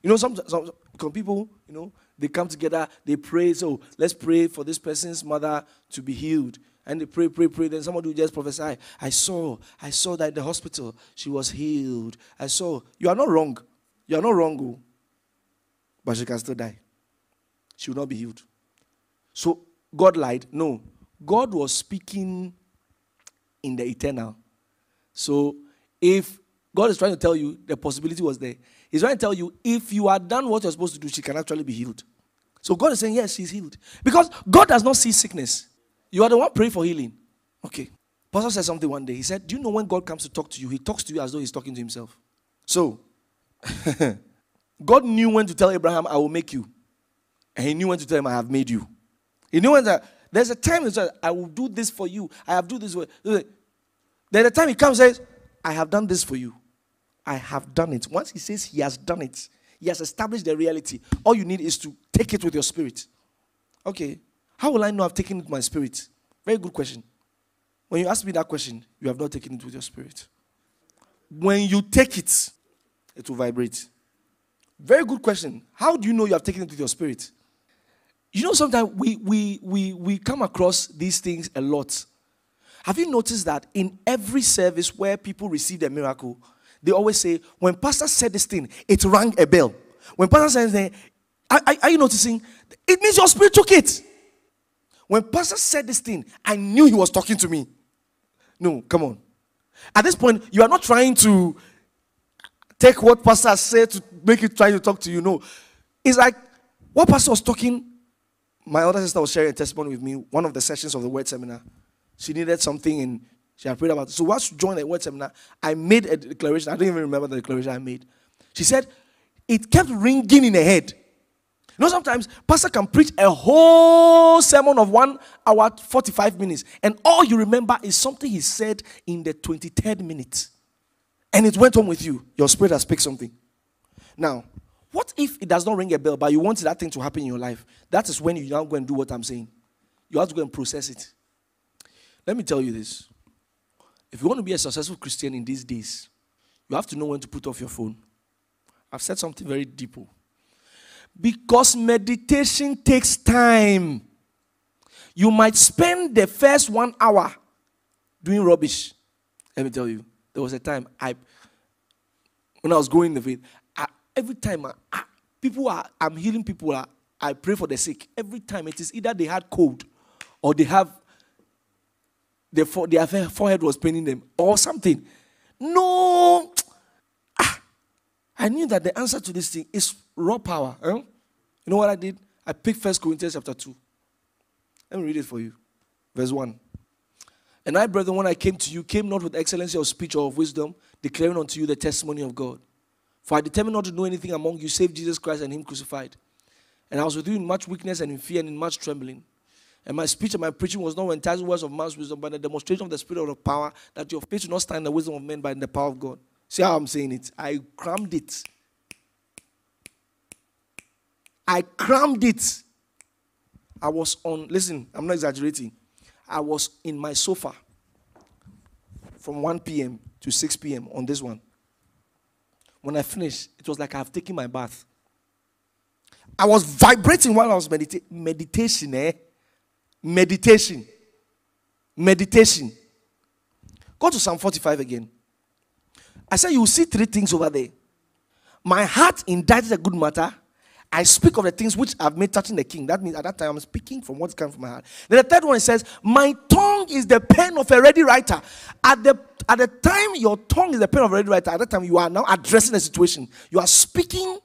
You know, some, some, some people, you know, they come together, they pray. So let's pray for this person's mother to be healed and they pray, pray, pray. Then somebody will just prophesy. I saw, I saw that in the hospital she was healed. I saw. You are not wrong. You are not wrong, oh. but she can still die. She will not be healed. So God lied? No. God was speaking in the eternal. So if God is trying to tell you the possibility was there, He's trying to tell you if you are done what you're supposed to do, she can actually be healed. So God is saying, yes, she's healed. Because God does not see sickness. You are the one praying for healing. Okay. Pastor said something one day. He said, Do you know when God comes to talk to you, he talks to you as though he's talking to himself. So, God knew when to tell Abraham, I will make you. And he knew when to tell him, I have made you. He knew when that there's a time he says, I will do this for you. I have do this for you. Then the time he comes says, I have done this for you. I have done it. Once he says he has done it, he has established the reality. All you need is to take it with your spirit. Okay. How will I know I've taken it with my spirit? Very good question. When you ask me that question, you have not taken it with your spirit. When you take it, it will vibrate. Very good question. How do you know you have taken it with your spirit? You know, sometimes we, we, we, we come across these things a lot. Have you noticed that in every service where people receive a miracle, they always say, when Pastor said this thing, it rang a bell. When Pastor said anything, are, are you noticing? It means your spirit took it. When Pastor said this thing, I knew he was talking to me. No, come on. At this point, you are not trying to take what Pastor said to make it try to talk to you. No. It's like what Pastor was talking. My other sister was sharing a testimony with me, one of the sessions of the word seminar. She needed something and she had prayed about it. So once she joined the word seminar, I made a declaration. I don't even remember the declaration I made. She said, it kept ringing in her head. You know, sometimes pastor can preach a whole sermon of one hour, 45 minutes, and all you remember is something he said in the 23rd minute. And it went on with you. Your spirit has picked something. Now, what if it does not ring a bell, but you want that thing to happen in your life? That is when you now go and do what I'm saying. You have to go and process it. Let me tell you this. If you want to be a successful Christian in these days, you have to know when to put off your phone. I've said something very deep. Oh. Because meditation takes time. You might spend the first one hour doing rubbish. Let me tell you, there was a time I, when I was going in the faith, I, every time I, I, people are, I'm healing people, I, I pray for the sick. Every time it is either they had cold or they have, their, their forehead was paining them or something. No, I knew that the answer to this thing is raw power. Eh? You know what I did? I picked First Corinthians chapter 2. Let me read it for you. Verse 1. And I, brethren, when I came to you, came not with excellency of speech or of wisdom, declaring unto you the testimony of God. For I determined not to know anything among you save Jesus Christ and Him crucified. And I was with you in much weakness and in fear and in much trembling. And my speech and my preaching was not enticing words of man's wisdom, but a demonstration of the Spirit of power, that your faith should not stand in the wisdom of men, but in the power of God. See how I'm saying it? I crammed it. I crammed it. I was on, listen, I'm not exaggerating. I was in my sofa from 1 p.m. to 6 p.m. on this one. When I finished, it was like I've taken my bath. I was vibrating while I was meditating. Meditation, eh? Meditation. Meditation. Go to Psalm 45 again. I said, You will see three things over there. My heart indited a good matter. I speak of the things which I've made touching the king. That means at that time I'm speaking from what's coming from my heart. Then the third one says, My tongue is the pen of a ready writer. At the at the time your tongue is the pen of a ready writer, at that time you are now addressing the situation. You are speaking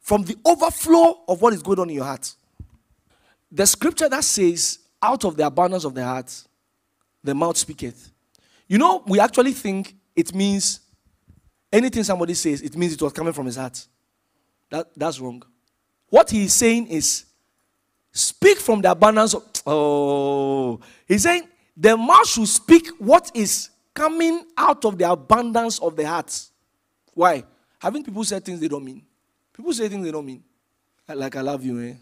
from the overflow of what is going on in your heart. The scripture that says, Out of the abundance of the heart, the mouth speaketh. You know, we actually think it means Anything somebody says, it means it was coming from his heart. That, that's wrong. What he's saying is, speak from the abundance of. Oh, he's saying the mouth should speak what is coming out of the abundance of the heart. Why? Having people say things they don't mean. People say things they don't mean. Like, I love you, eh?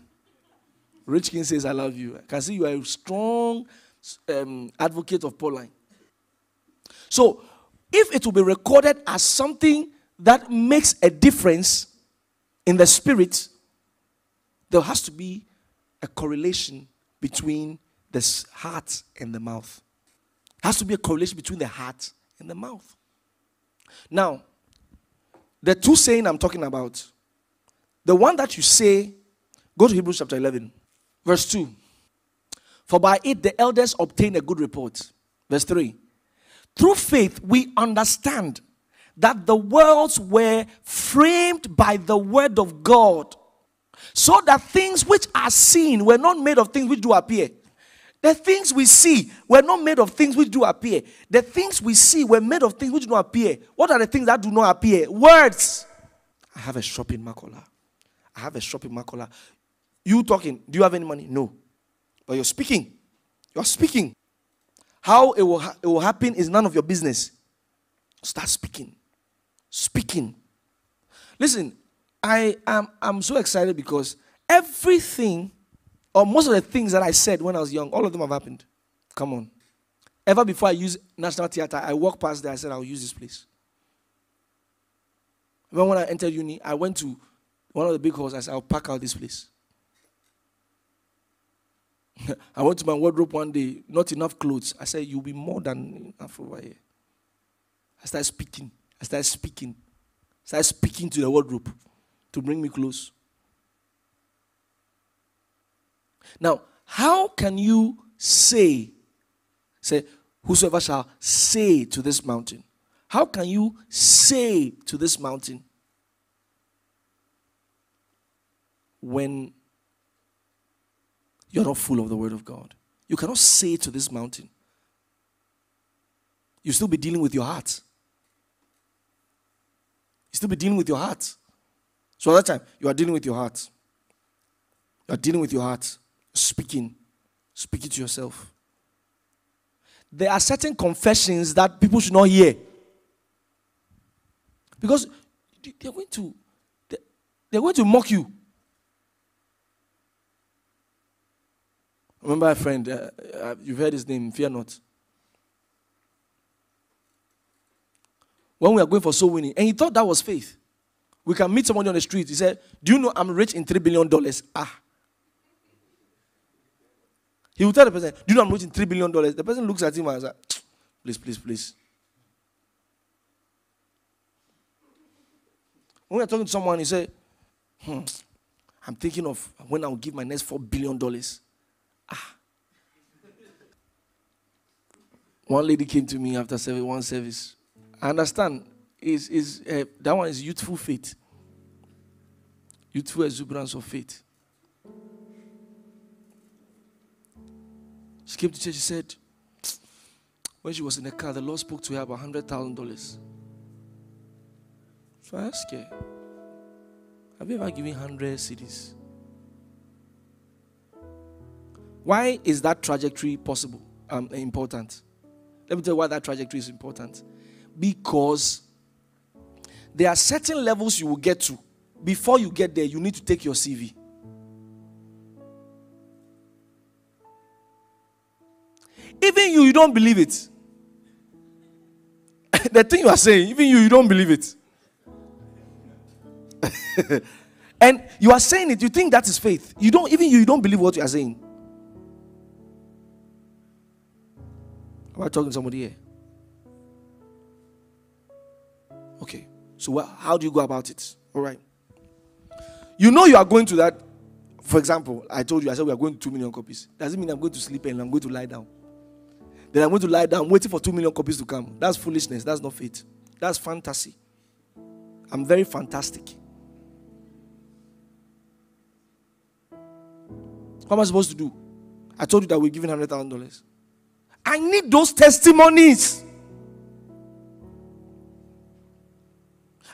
Rich King says, I love you. I can see you are a strong um, advocate of Pauline. So, if it will be recorded as something that makes a difference in the spirit, there has to be a correlation between the heart and the mouth. There has to be a correlation between the heart and the mouth. Now, the two saying I'm talking about, the one that you say, go to Hebrews chapter 11, verse 2. For by it the elders obtain a good report. Verse 3. Through faith, we understand that the worlds were framed by the word of God, so that things which are seen were not made of things which do appear. The things we see were not made of things which do appear. The things we see were made of things which do not appear. What are the things that do not appear? Words. I have a shop in Makola. I have a shop in Makola. You talking? Do you have any money? No. But you're speaking. You're speaking. How it will, ha- it will happen is none of your business. Start speaking. Speaking. Listen, I am I'm so excited because everything, or most of the things that I said when I was young, all of them have happened. Come on. Ever before I use National Theatre, I walked past there, I said, I'll use this place. Even when I entered uni, I went to one of the big halls, I said, I'll pack out this place. I went to my wardrobe one day, not enough clothes. I said, You'll be more than enough over here. I started speaking. I started speaking. I started speaking to the wardrobe to bring me clothes. Now, how can you say, say, whosoever shall say to this mountain? How can you say to this mountain when you're not full of the word of God? You cannot say to this mountain. You still be dealing with your heart. You still be dealing with your heart. So at that time, you are dealing with your heart. You are dealing with your heart. Speaking. Speaking to yourself. There are certain confessions that people should not hear. Because they're going to they're going to mock you. Remember a friend, uh, uh, you've heard his name, fear not. When we are going for soul winning, and he thought that was faith. We can meet somebody on the street. He said, Do you know I'm rich in $3 billion? Ah. He will tell the person, Do you know I'm rich in $3 billion? The person looks at him and says, Please, please, please. When we're talking to someone, he said, hmm, I'm thinking of when I'll give my next $4 billion. Ah. One lady came to me after service, one service. I understand. Is is uh, that one is youthful faith, youthful exuberance of faith. She came to church. She said, when she was in the car, the Lord spoke to her about hundred thousand dollars. So I asked her, Have you ever given hundred cedis? Why is that trajectory possible? Um, important. Let me tell you why that trajectory is important. Because there are certain levels you will get to. Before you get there, you need to take your CV. Even you, you don't believe it. the thing you are saying, even you, you don't believe it. and you are saying it, you think that is faith. You don't, even you, you don't believe what you are saying. Am I talking to somebody here? Okay. So, how do you go about it? All right. You know you are going to that. For example, I told you, I said we are going to 2 million copies. Doesn't mean I'm going to sleep and I'm going to lie down. Then I'm going to lie down waiting for 2 million copies to come. That's foolishness. That's not faith. That's fantasy. I'm very fantastic. What am I supposed to do? I told you that we're giving $100,000. I need those testimonies.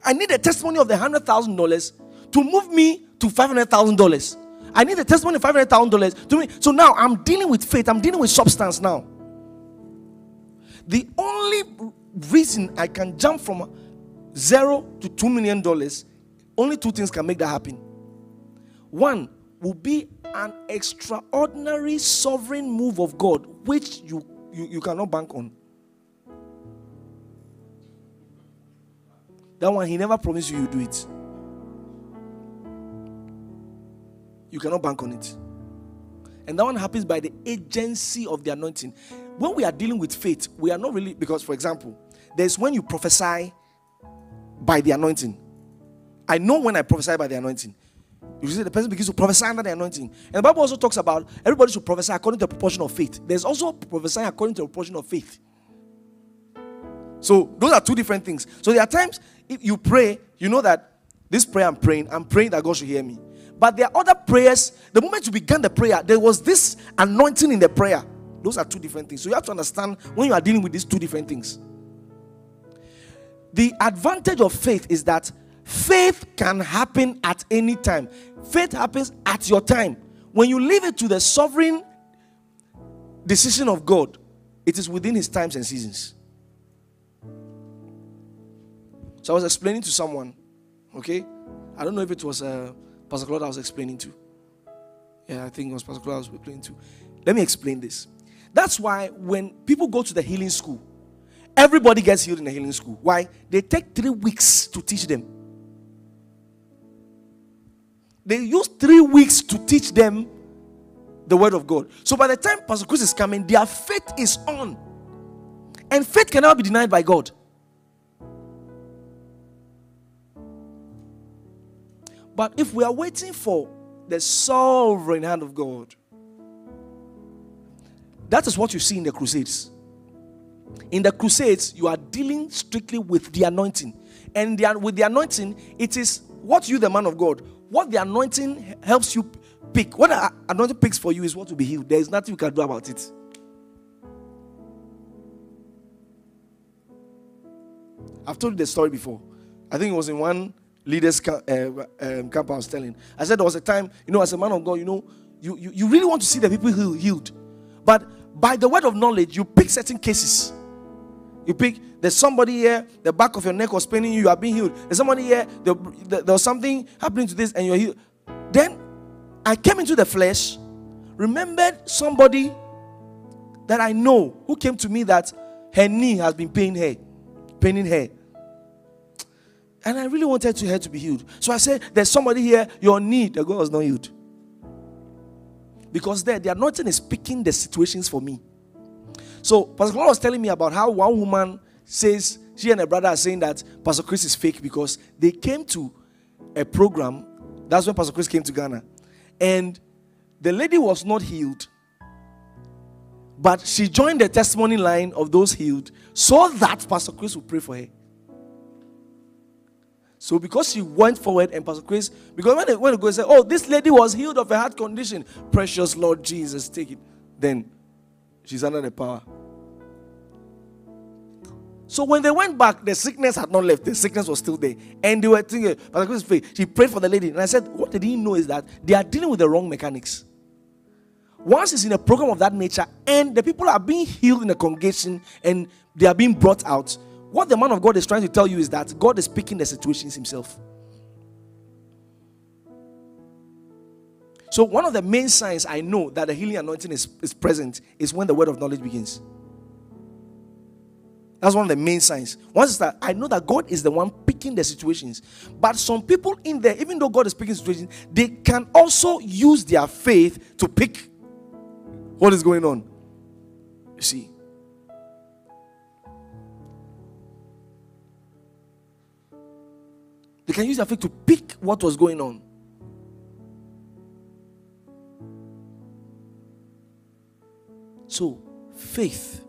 I need a testimony of the hundred thousand dollars to move me to five hundred thousand dollars. I need a testimony of five hundred thousand dollars to me. So now I'm dealing with faith. I'm dealing with substance now. The only reason I can jump from zero to two million dollars, only two things can make that happen. One will be an extraordinary sovereign move of God, which you you, you cannot bank on. That one, he never promised you you do it. You cannot bank on it. And that one happens by the agency of the anointing. When we are dealing with faith, we are not really, because, for example, there's when you prophesy by the anointing. I know when I prophesy by the anointing. You see, the person begins to prophesy under the anointing. And the Bible also talks about everybody should prophesy according to the proportion of faith. There's also prophesying according to the proportion of faith. So those are two different things. So there are times if you pray, you know that this prayer I'm praying, I'm praying that God should hear me. But there are other prayers. The moment you began the prayer, there was this anointing in the prayer. Those are two different things. So you have to understand when you are dealing with these two different things. The advantage of faith is that faith can happen at any time. Faith happens at your time. When you leave it to the sovereign decision of God, it is within his times and seasons. So I was explaining to someone, okay? I don't know if it was uh, Pastor Claude I was explaining to. Yeah, I think it was Pastor Claude I was explaining to. Let me explain this. That's why when people go to the healing school, everybody gets healed in the healing school. Why? They take three weeks to teach them. They use three weeks to teach them the word of God. So by the time Pastor Chris is coming, their faith is on. And faith cannot be denied by God. But if we are waiting for the sovereign hand of God, that is what you see in the crusades. In the crusades, you are dealing strictly with the anointing. And the, with the anointing, it is what you, the man of God, what the anointing helps you pick. What the anointing picks for you is what to be healed. There is nothing you can do about it. I've told you the story before. I think it was in one leaders camp, uh, um, camp I was telling. I said there was a time, you know, as a man of God, you know, you, you, you really want to see the people healed. But by the word of knowledge, you pick certain cases. You pick, there's somebody here, the back of your neck was paining you, you are being healed. There's somebody here, there, there was something happening to this, and you're healed. Then I came into the flesh, remembered somebody that I know who came to me that her knee has been paining her, paining her. And I really wanted to her to be healed. So I said, There's somebody here, your knee, the girl was not healed. Because there, the anointing is picking the situations for me. So Pastor Claude was telling me about how one woman says she and her brother are saying that Pastor Chris is fake because they came to a program. That's when Pastor Chris came to Ghana. And the lady was not healed. But she joined the testimony line of those healed so that Pastor Chris would pray for her. So because she went forward and Pastor Chris, because when they, when they go and say, oh, this lady was healed of a heart condition, precious Lord Jesus, take it. Then she's under the power. So when they went back, the sickness had not left. The sickness was still there. And they were thinking, Pastor Chris prayed. She prayed for the lady. And I said, what they didn't know is that they are dealing with the wrong mechanics. Once it's in a program of that nature and the people are being healed in the congregation and they are being brought out, what the man of God is trying to tell you is that God is picking the situations himself. So, one of the main signs I know that the healing anointing is, is present is when the word of knowledge begins. That's one of the main signs. Once that, I know that God is the one picking the situations. But some people in there, even though God is picking situations, they can also use their faith to pick what is going on. You see. They can use their faith to pick what was going on. So, faith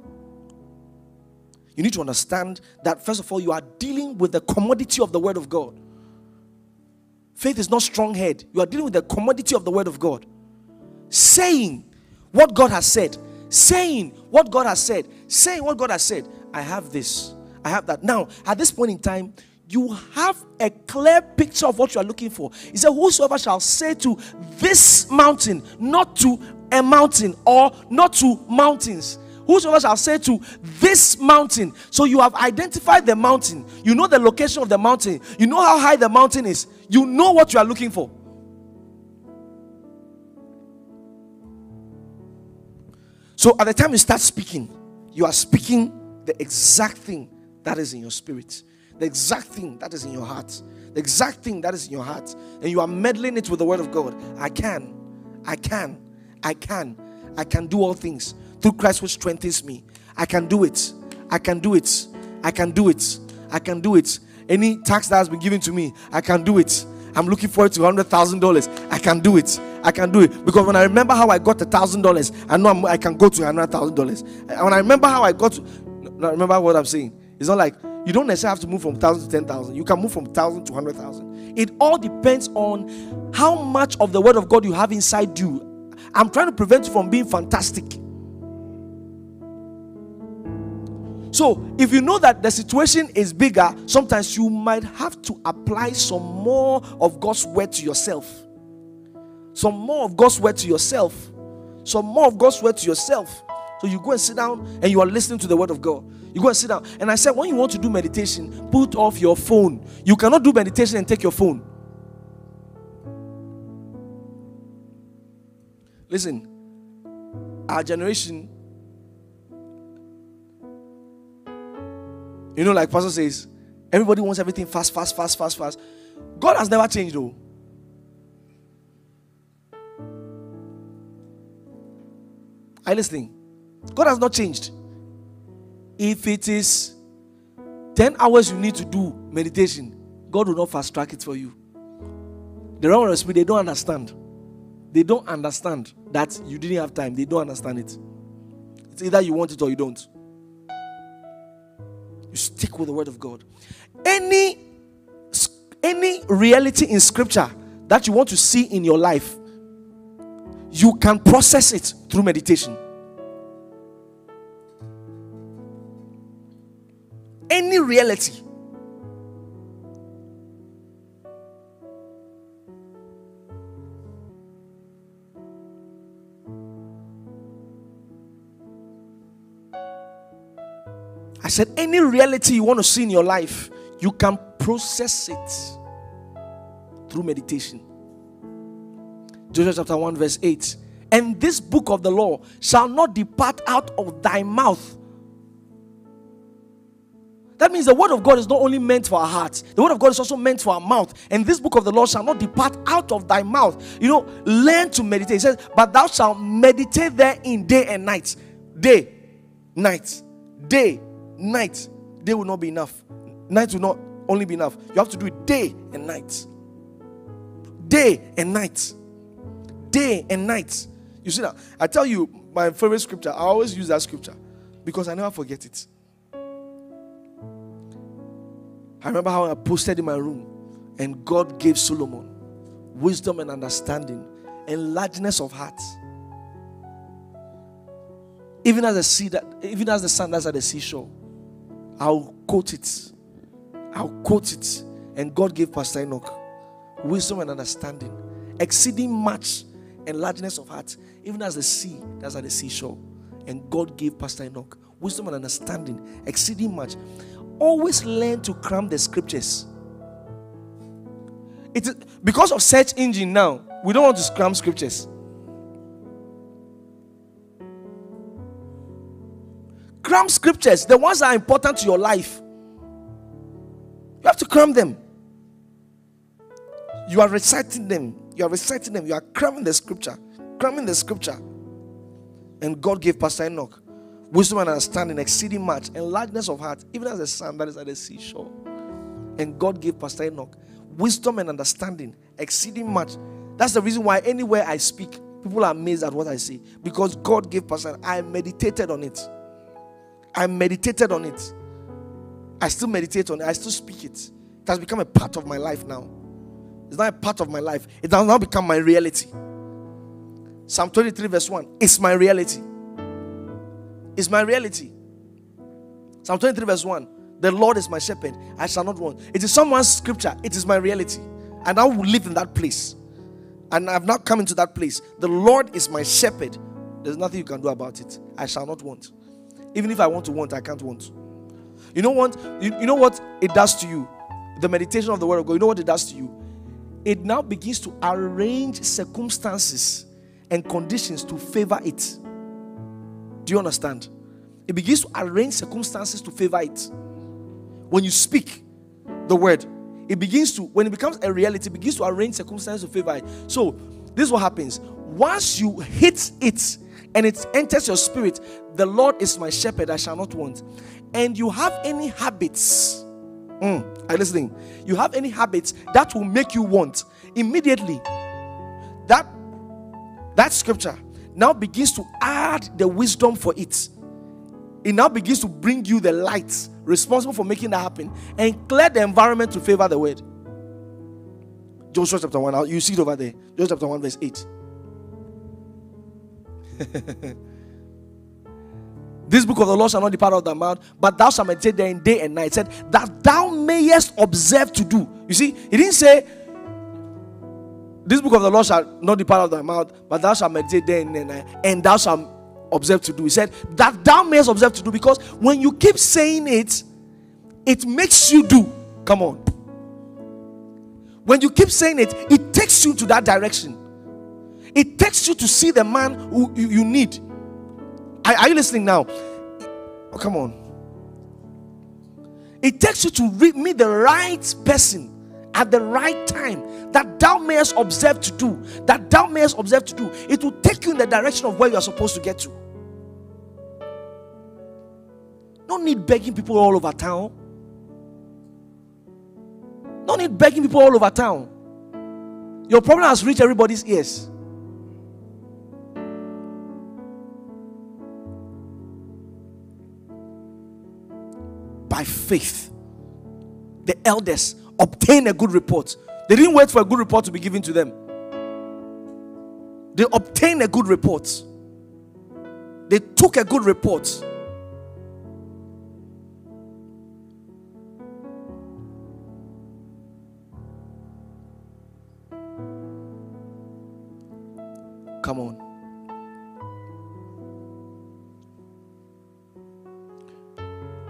you need to understand that, first of all, you are dealing with the commodity of the Word of God. Faith is not strong head. You are dealing with the commodity of the Word of God. Saying what God has said. Saying what God has said. Saying what God has said. I have this. I have that. Now, at this point in time, you have a clear picture of what you are looking for. He said, Whosoever shall say to this mountain, not to a mountain or not to mountains, Whosoever shall say to this mountain, so you have identified the mountain, you know the location of the mountain, you know how high the mountain is, you know what you are looking for. So at the time you start speaking, you are speaking the exact thing that is in your spirit, the exact thing that is in your heart, the exact thing that is in your heart, and you are meddling it with the word of God. I can, I can, I can, I can do all things through Christ which strengthens me. I can do it. I can do it. I can do it. I can do it. Any tax that has been given to me, I can do it. I'm looking forward to hundred thousand dollars. I can do it. I can do it because when I remember how I got a thousand dollars, I know I'm, i can go to hundred thousand dollars. When I remember how I got to, remember what I'm saying. It's not like you don't necessarily have to move from thousand to ten thousand. You can move from thousand to hundred thousand. It all depends on how much of the word of God you have inside you. I'm trying to prevent you from being fantastic. So, if you know that the situation is bigger, sometimes you might have to apply some more of God's word to yourself. Some more of God's word to yourself. Some more of God's word to yourself. So you go and sit down and you are listening to the word of God. You go and sit down. And I said, when you want to do meditation, put off your phone. You cannot do meditation and take your phone. Listen, our generation You know, like Pastor says, everybody wants everything fast, fast, fast, fast, fast. God has never changed, though. Are you listening? God has not changed. If it is 10 hours you need to do meditation, God will not fast track it for you. The the spirit, they don't understand. They don't understand that you didn't have time. They don't understand it. It's either you want it or you don't. You stick with the word of God. Any any reality in scripture that you want to see in your life, you can process it through meditation. Any reality I said, any reality you want to see in your life, you can process it through meditation. Joshua chapter 1, verse 8. And this book of the law shall not depart out of thy mouth. That means the word of God is not only meant for our hearts, the word of God is also meant for our mouth. And this book of the law shall not depart out of thy mouth. You know, learn to meditate. It says, But thou shalt meditate there in day and night. Day, night, day, night, day will not be enough. Night will not only be enough. You have to do it day and night. Day and night. Day and night. You see that? I tell you, my favorite scripture, I always use that scripture because I never forget it. I remember how I posted in my room, and God gave Solomon wisdom and understanding and largeness of heart. Even as the sea that, even as the sun that's at the seashore. I'll quote it. I'll quote it. And God gave Pastor Enoch wisdom and understanding, exceeding much and largeness of heart, even as the sea that's at the seashore. And God gave Pastor Enoch wisdom and understanding, exceeding much. Always learn to cram the scriptures. It is because of search engine now, we don't want to cram scriptures. Cram scriptures, the ones that are important to your life. You have to cram them. You are reciting them. You are reciting them. You are cramming the scripture. Cramming the scripture. And God gave Pastor Enoch wisdom and understanding, exceeding much, and largeness of heart, even as the sun that is at the seashore. And God gave Pastor Enoch wisdom and understanding, exceeding much. That's the reason why anywhere I speak, people are amazed at what I say. Because God gave Pastor, I meditated on it. I meditated on it. I still meditate on it. I still speak it. It has become a part of my life now. It's not a part of my life. It has now become my reality. Psalm 23, verse 1. It's my reality. It's my reality. Psalm 23, verse 1. The Lord is my shepherd. I shall not want. It is someone's scripture. It is my reality. And I will live in that place. And I've not come into that place. The Lord is my shepherd. There's nothing you can do about it. I shall not want. Even if I want to want, I can't want. You know what? You, you know what it does to you? The meditation of the word of God, you know what it does to you? It now begins to arrange circumstances and conditions to favor it. Do you understand? It begins to arrange circumstances to favor it. When you speak the word, it begins to, when it becomes a reality, it begins to arrange circumstances to favor it. So, this is what happens. Once you hit it, and it enters your spirit, the Lord is my shepherd, I shall not want. And you have any habits, mm, are listening? You have any habits that will make you want immediately. That that scripture now begins to add the wisdom for it. It now begins to bring you the light responsible for making that happen and clear the environment to favor the word. Joshua chapter 1, you see it over there. Joshua chapter 1, verse 8. this book of the law shall not depart out of thy mouth, but thou shalt meditate therein day and night. It said that thou mayest observe to do. You see, he didn't say this book of the law shall not depart out of thy mouth, but thou shalt meditate day and night, and thou shalt observe to do. He said that thou mayest observe to do because when you keep saying it, it makes you do. Come on. When you keep saying it, it takes you to that direction. It takes you to see the man who you, you need. Are, are, you listening now? Oh, come on. It takes you to meet the right person at the right time that thou mayest observe to do. That thou mayest observe to do. It will take you in the direction of where you are supposed to get to. don't need begging people all over town. Don't need begging people all over town. Your problem has reached everybody's ears. By faith, the elders obtained a good report. They didn't wait for a good report to be given to them. They obtained a good report. They took a good report.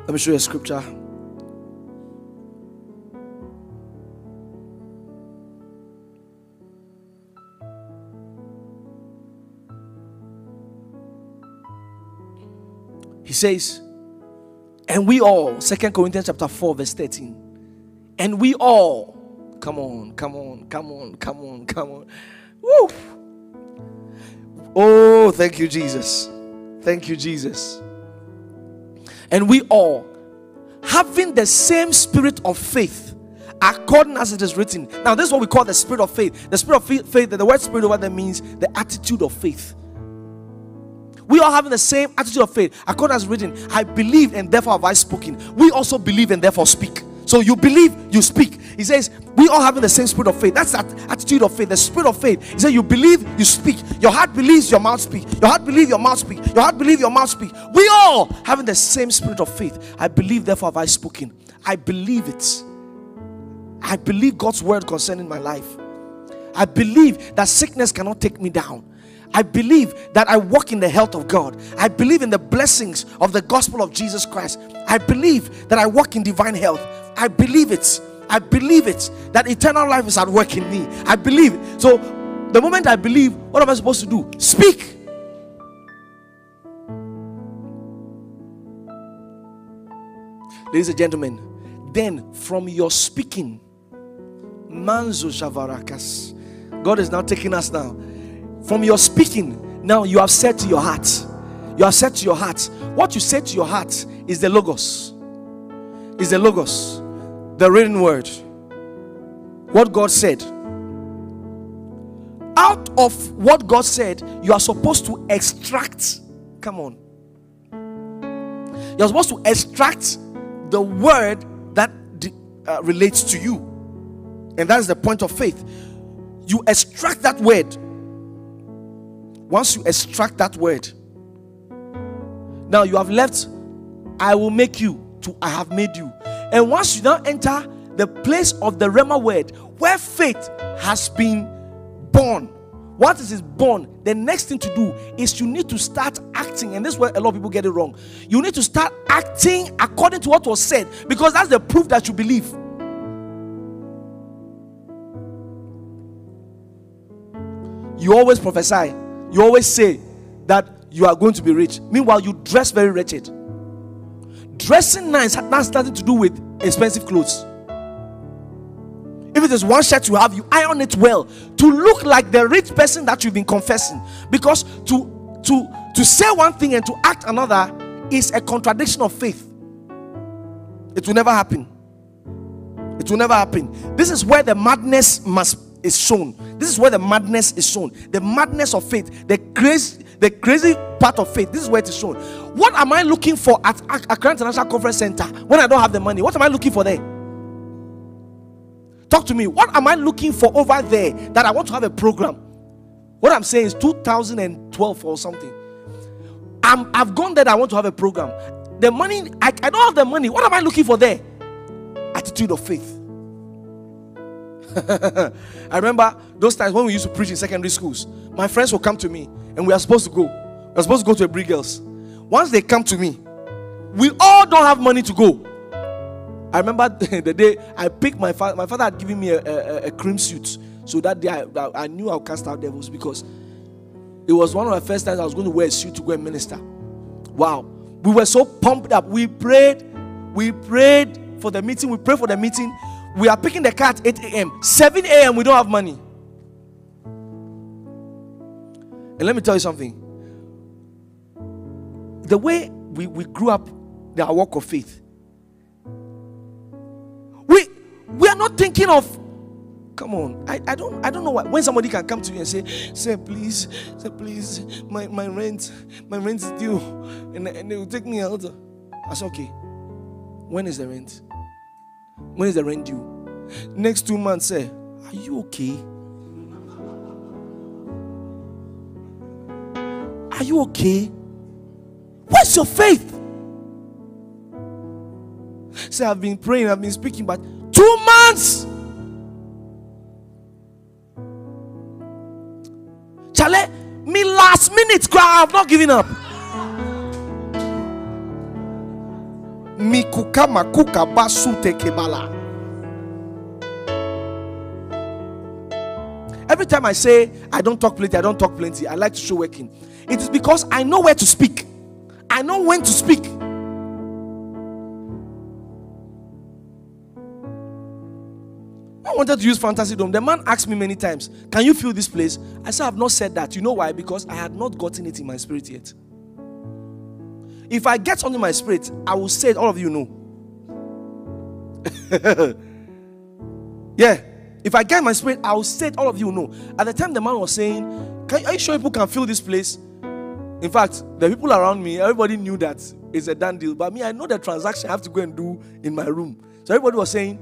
Let me show you a scripture. He says, and we all, Second Corinthians chapter 4, verse 13. And we all, come on, come on, come on, come on, come on. Woo! Oh, thank you, Jesus. Thank you, Jesus. And we all, having the same spirit of faith, according as it is written. Now, this is what we call the spirit of faith. The spirit of faith, the word spirit over there means the attitude of faith. We all having the same attitude of faith. According as written, I believe and therefore have I spoken. We also believe and therefore speak. So you believe, you speak. He says, we all having the same spirit of faith. That's that attitude of faith, the spirit of faith. He says, you believe, you speak. Your heart believes, your mouth speak. Your heart believes, your mouth speak. Your heart believes, your mouth speak. We all having the same spirit of faith. I believe, therefore have I spoken. I believe it. I believe God's word concerning my life. I believe that sickness cannot take me down. I believe that I walk in the health of God. I believe in the blessings of the gospel of Jesus Christ. I believe that I walk in divine health. I believe it. I believe it that eternal life is at work in me. I believe. It. So, the moment I believe, what am I supposed to do? Speak. Ladies and gentlemen, then from your speaking, Manzo Shavarakas, God is now taking us now from your speaking, now you have said to your heart, you have said to your heart, what you said to your heart is the Logos, is the Logos, the written word, what God said. Out of what God said, you are supposed to extract. Come on. You're supposed to extract the word that uh, relates to you. And that is the point of faith. You extract that word once you extract that word, now you have left, I will make you to I have made you. And once you now enter the place of the Rhema word, where faith has been born, is it born? The next thing to do is you need to start acting, and this is where a lot of people get it wrong. You need to start acting according to what was said because that's the proof that you believe. You always prophesy you always say that you are going to be rich. Meanwhile, you dress very wretched. Dressing nice has nothing to do with expensive clothes. If it is one shirt you have, you iron it well to look like the rich person that you've been confessing. Because to to to say one thing and to act another is a contradiction of faith. It will never happen. It will never happen. This is where the madness must is shown. This is where the madness is shown. The madness of faith, the crazy, the crazy part of faith. This is where it is shown. What am I looking for at Accra International Conference Center when I don't have the money? What am I looking for there? Talk to me. What am I looking for over there that I want to have a program? What I'm saying is 2012 or something. I'm, I've gone there. I want to have a program. The money, I, I don't have the money. What am I looking for there? Attitude of faith. I remember those times when we used to preach in secondary schools. My friends will come to me and we are supposed to go. We are supposed to go to Aburi Girls. Once they come to me, we all don't have money to go. I remember the day I picked my father. My father had given me a, a, a cream suit. So that day I, I, knew I'll cast out devils because it was one of the first times I was going to wear a suit to go and minister. Wow. We were so pumped up. We prayed. We prayed for the meeting. We prayed for the meeting. We are picking the car at 8 a.m. 7 a.m. we don't have money. And let me tell you something. The way we, we grew up their walk of faith. We we are not thinking of come on. I, I don't I don't know why when somebody can come to you and say, say please, say please, my, my rent, my rent is due, and, and they will take me out. I said, okay. When is the rent? When is the rent due? Next two months, say, are you okay? Are you okay? What's your faith? Say, I've been praying, I've been speaking, but two months. Chale, me last minute cry, I've not given up. Every time I say I don't talk plenty, I don't talk plenty, I like to show working. It is because I know where to speak. I know when to speak. I wanted to use fantasy dome. The man asked me many times, Can you feel this place? I said, I've not said that. You know why? Because I had not gotten it in my spirit yet. If I get something in my spirit, I will say it, all of you know. yeah. If I get my spirit, I will say it, all of you know. At the time the man was saying, can, Are you sure people can feel this place? In fact, the people around me, everybody knew that it's a done deal. But me, I know the transaction I have to go and do in my room. So everybody was saying,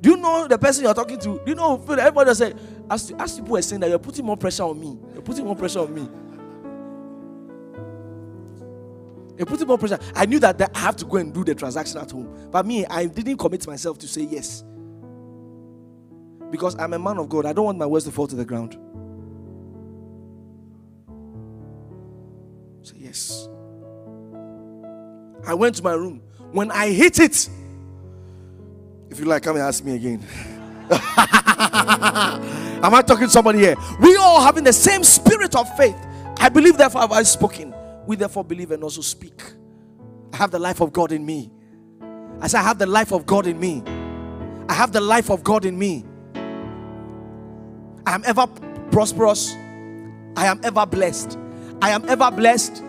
Do you know the person you're talking to? Do you know? Everybody was saying, as, as people were saying that you're putting more pressure on me. You're putting more pressure on me. Putting more pressure. I knew that, that I have to go and do the transaction at home. But me, I didn't commit myself to say yes. Because I'm a man of God. I don't want my words to fall to the ground. Say yes. I went to my room. When I hit it, if you like, come and ask me again. Am I talking to somebody here? We all having the same spirit of faith. I believe, therefore, have I spoken. We therefore believe and also speak. I have the life of God in me. I say, I have the life of God in me. I have the life of God in me. I am ever prosperous. I am ever blessed. I am ever blessed.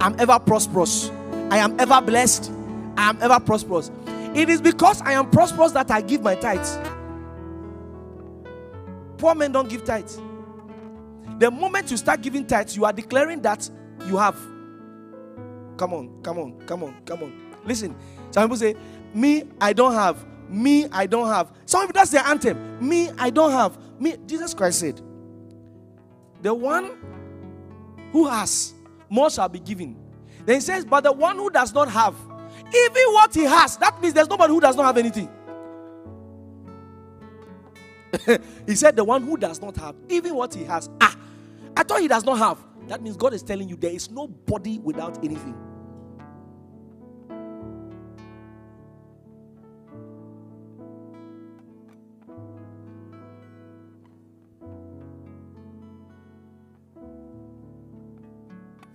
I'm ever prosperous. I am ever blessed. I am ever prosperous. It is because I am prosperous that I give my tithes. Poor men don't give tithes. The moment you start giving tithes, you are declaring that you have. Come on, come on, come on, come on. Listen, some people say, Me, I don't have. Me, I don't have. Some people, that's their anthem. Me, I don't have. Me, Jesus Christ said, The one who has, more shall be given. Then he says, But the one who does not have, even what he has, that means there's nobody who does not have anything. he said, The one who does not have, even what he has. Ah, I thought he does not have. That means God is telling you there is no body without anything.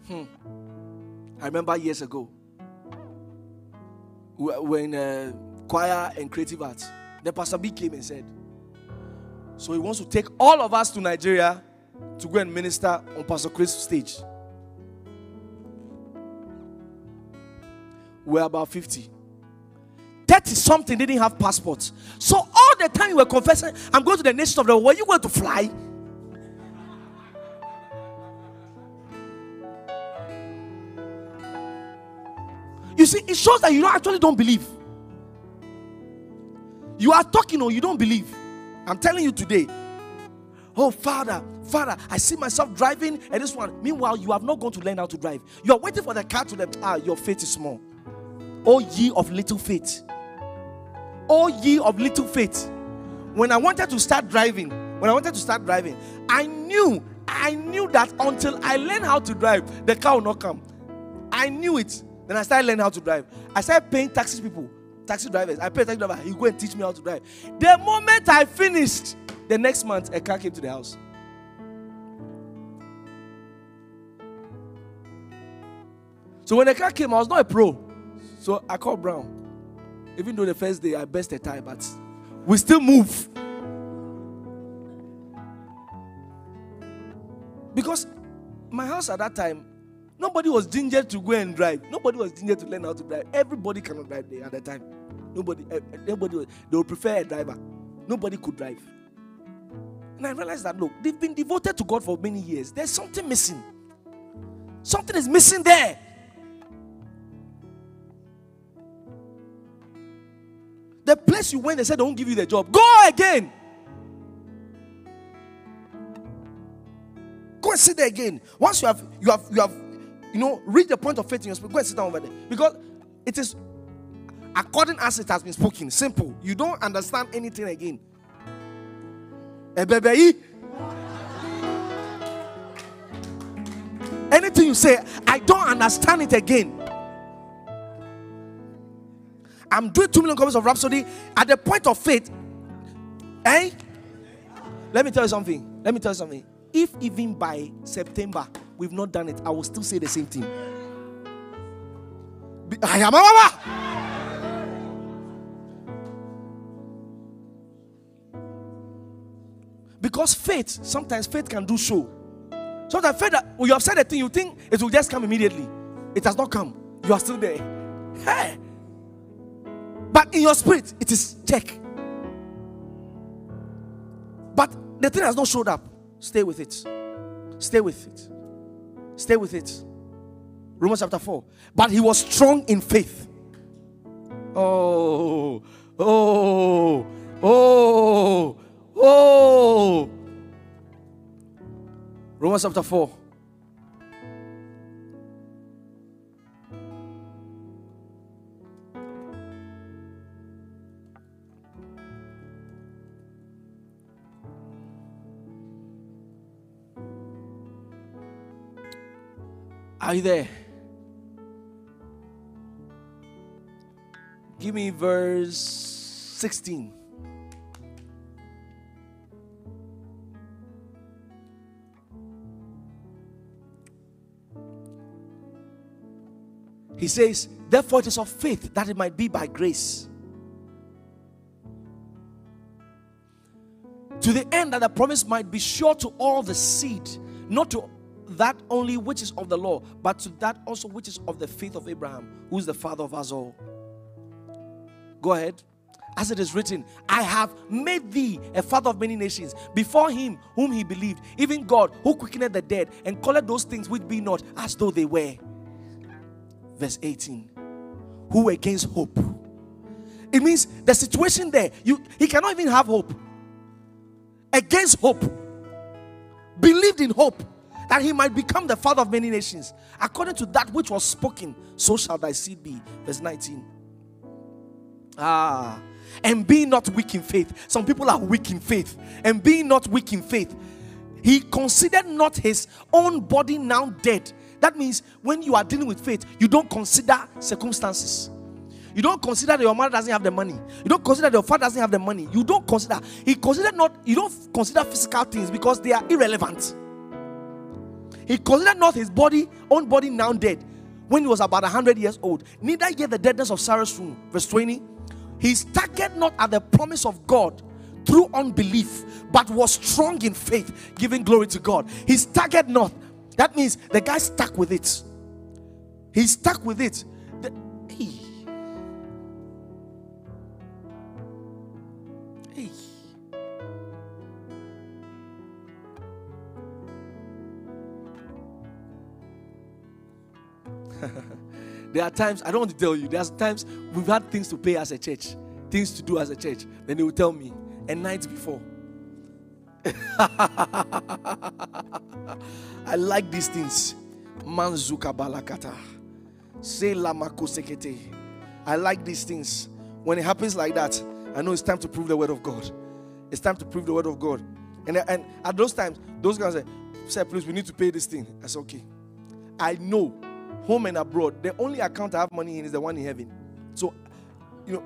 Hmm. I remember years ago, when uh, choir and creative arts, the pastor B came and said, So he wants to take all of us to Nigeria to go and minister on Pastor Chris' stage. We're about 50. 30 something didn't have passports. So all the time you were confessing, I'm going to the nation of the world. Were you going to fly? You see, it shows that you actually don't believe. You are talking or you don't believe. I'm telling you today. Oh, Father, Father, I see myself driving and this one. Meanwhile, you have not gone to learn how to drive. You are waiting for the car to them. Ah, your faith is small. Oh, ye of little faith. Oh, ye of little faith. When I wanted to start driving, when I wanted to start driving, I knew, I knew that until I learn how to drive, the car will not come. I knew it. Then I started learning how to drive. I started paying taxi people, taxi drivers. I paid taxi driver. He go and teach me how to drive. The moment I finished, the next month a car came to the house. So when the car came, I was not a pro. So I called Brown. Even though the first day I best a tie, but we still move. Because my house at that time, Nobody was ginger to go and drive. Nobody was ginger to learn how to drive. Everybody cannot drive there at the time. Nobody, eh, eh, nobody, they would prefer a driver. Nobody could drive. And I realized that look, they've been devoted to God for many years. There's something missing. Something is missing there. The place you went, they said won't give you the job. Go again. Go and sit there again. Once you have you have you have you know reach the point of faith in your spirit, go and sit down over there. Because it is according as it has been spoken. Simple. You don't understand anything again. Anything you say, I don't understand it again. I'm doing two million copies of Rhapsody at the point of faith. Eh? Let me tell you something. Let me tell you something. If even by September we've not done it, I will still say the same thing. I am a Because faith, sometimes faith can do so. Sometimes faith, that you have said a thing, you think it will just come immediately. It has not come. You are still there. Hey. But in your spirit, it is check. But the thing has not showed up. Stay with it. Stay with it. Stay with it. Romans chapter 4. But he was strong in faith. Oh, oh, oh, oh. Romans chapter 4. Are you there? Give me verse 16. He says, Therefore, it is of faith that it might be by grace. To the end that the promise might be sure to all the seed, not to that only which is of the law, but to that also which is of the faith of Abraham, who is the father of us all. Go ahead. As it is written, I have made thee a father of many nations before him whom he believed, even God who quickened the dead and called those things which be not as though they were. Verse 18. Who against hope? It means the situation there, you he cannot even have hope. Against hope. Believed in hope that he might become the father of many nations. According to that which was spoken, so shall thy seed be. Verse 19. Ah, and be not weak in faith. Some people are weak in faith, and being not weak in faith, he considered not his own body now dead. That means when you are dealing with faith, you don't consider circumstances. You don't consider that your mother doesn't have the money. You don't consider that your father doesn't have the money. You don't consider. He considered not. You don't consider physical things because they are irrelevant. He considered not his body, own body now dead, when he was about 100 years old. Neither yet the deadness of Sarah's womb. Verse 20. He staggered not at the promise of God through unbelief, but was strong in faith, giving glory to God. He staggered not. That means the guy stuck with it. He stuck with it. The, hey. there are times, I don't want to tell you, there's times we've had things to pay as a church, things to do as a church. Then they will tell me, and nights before. I like these things. Manzuka balakata. Say lamako sekete. I like these things. When it happens like that, I know it's time to prove the word of God. It's time to prove the word of God. And, and at those times, those guys say, Sir, please, we need to pay this thing. I said, okay. I know home and abroad, the only account I have money in is the one in heaven. So, you know,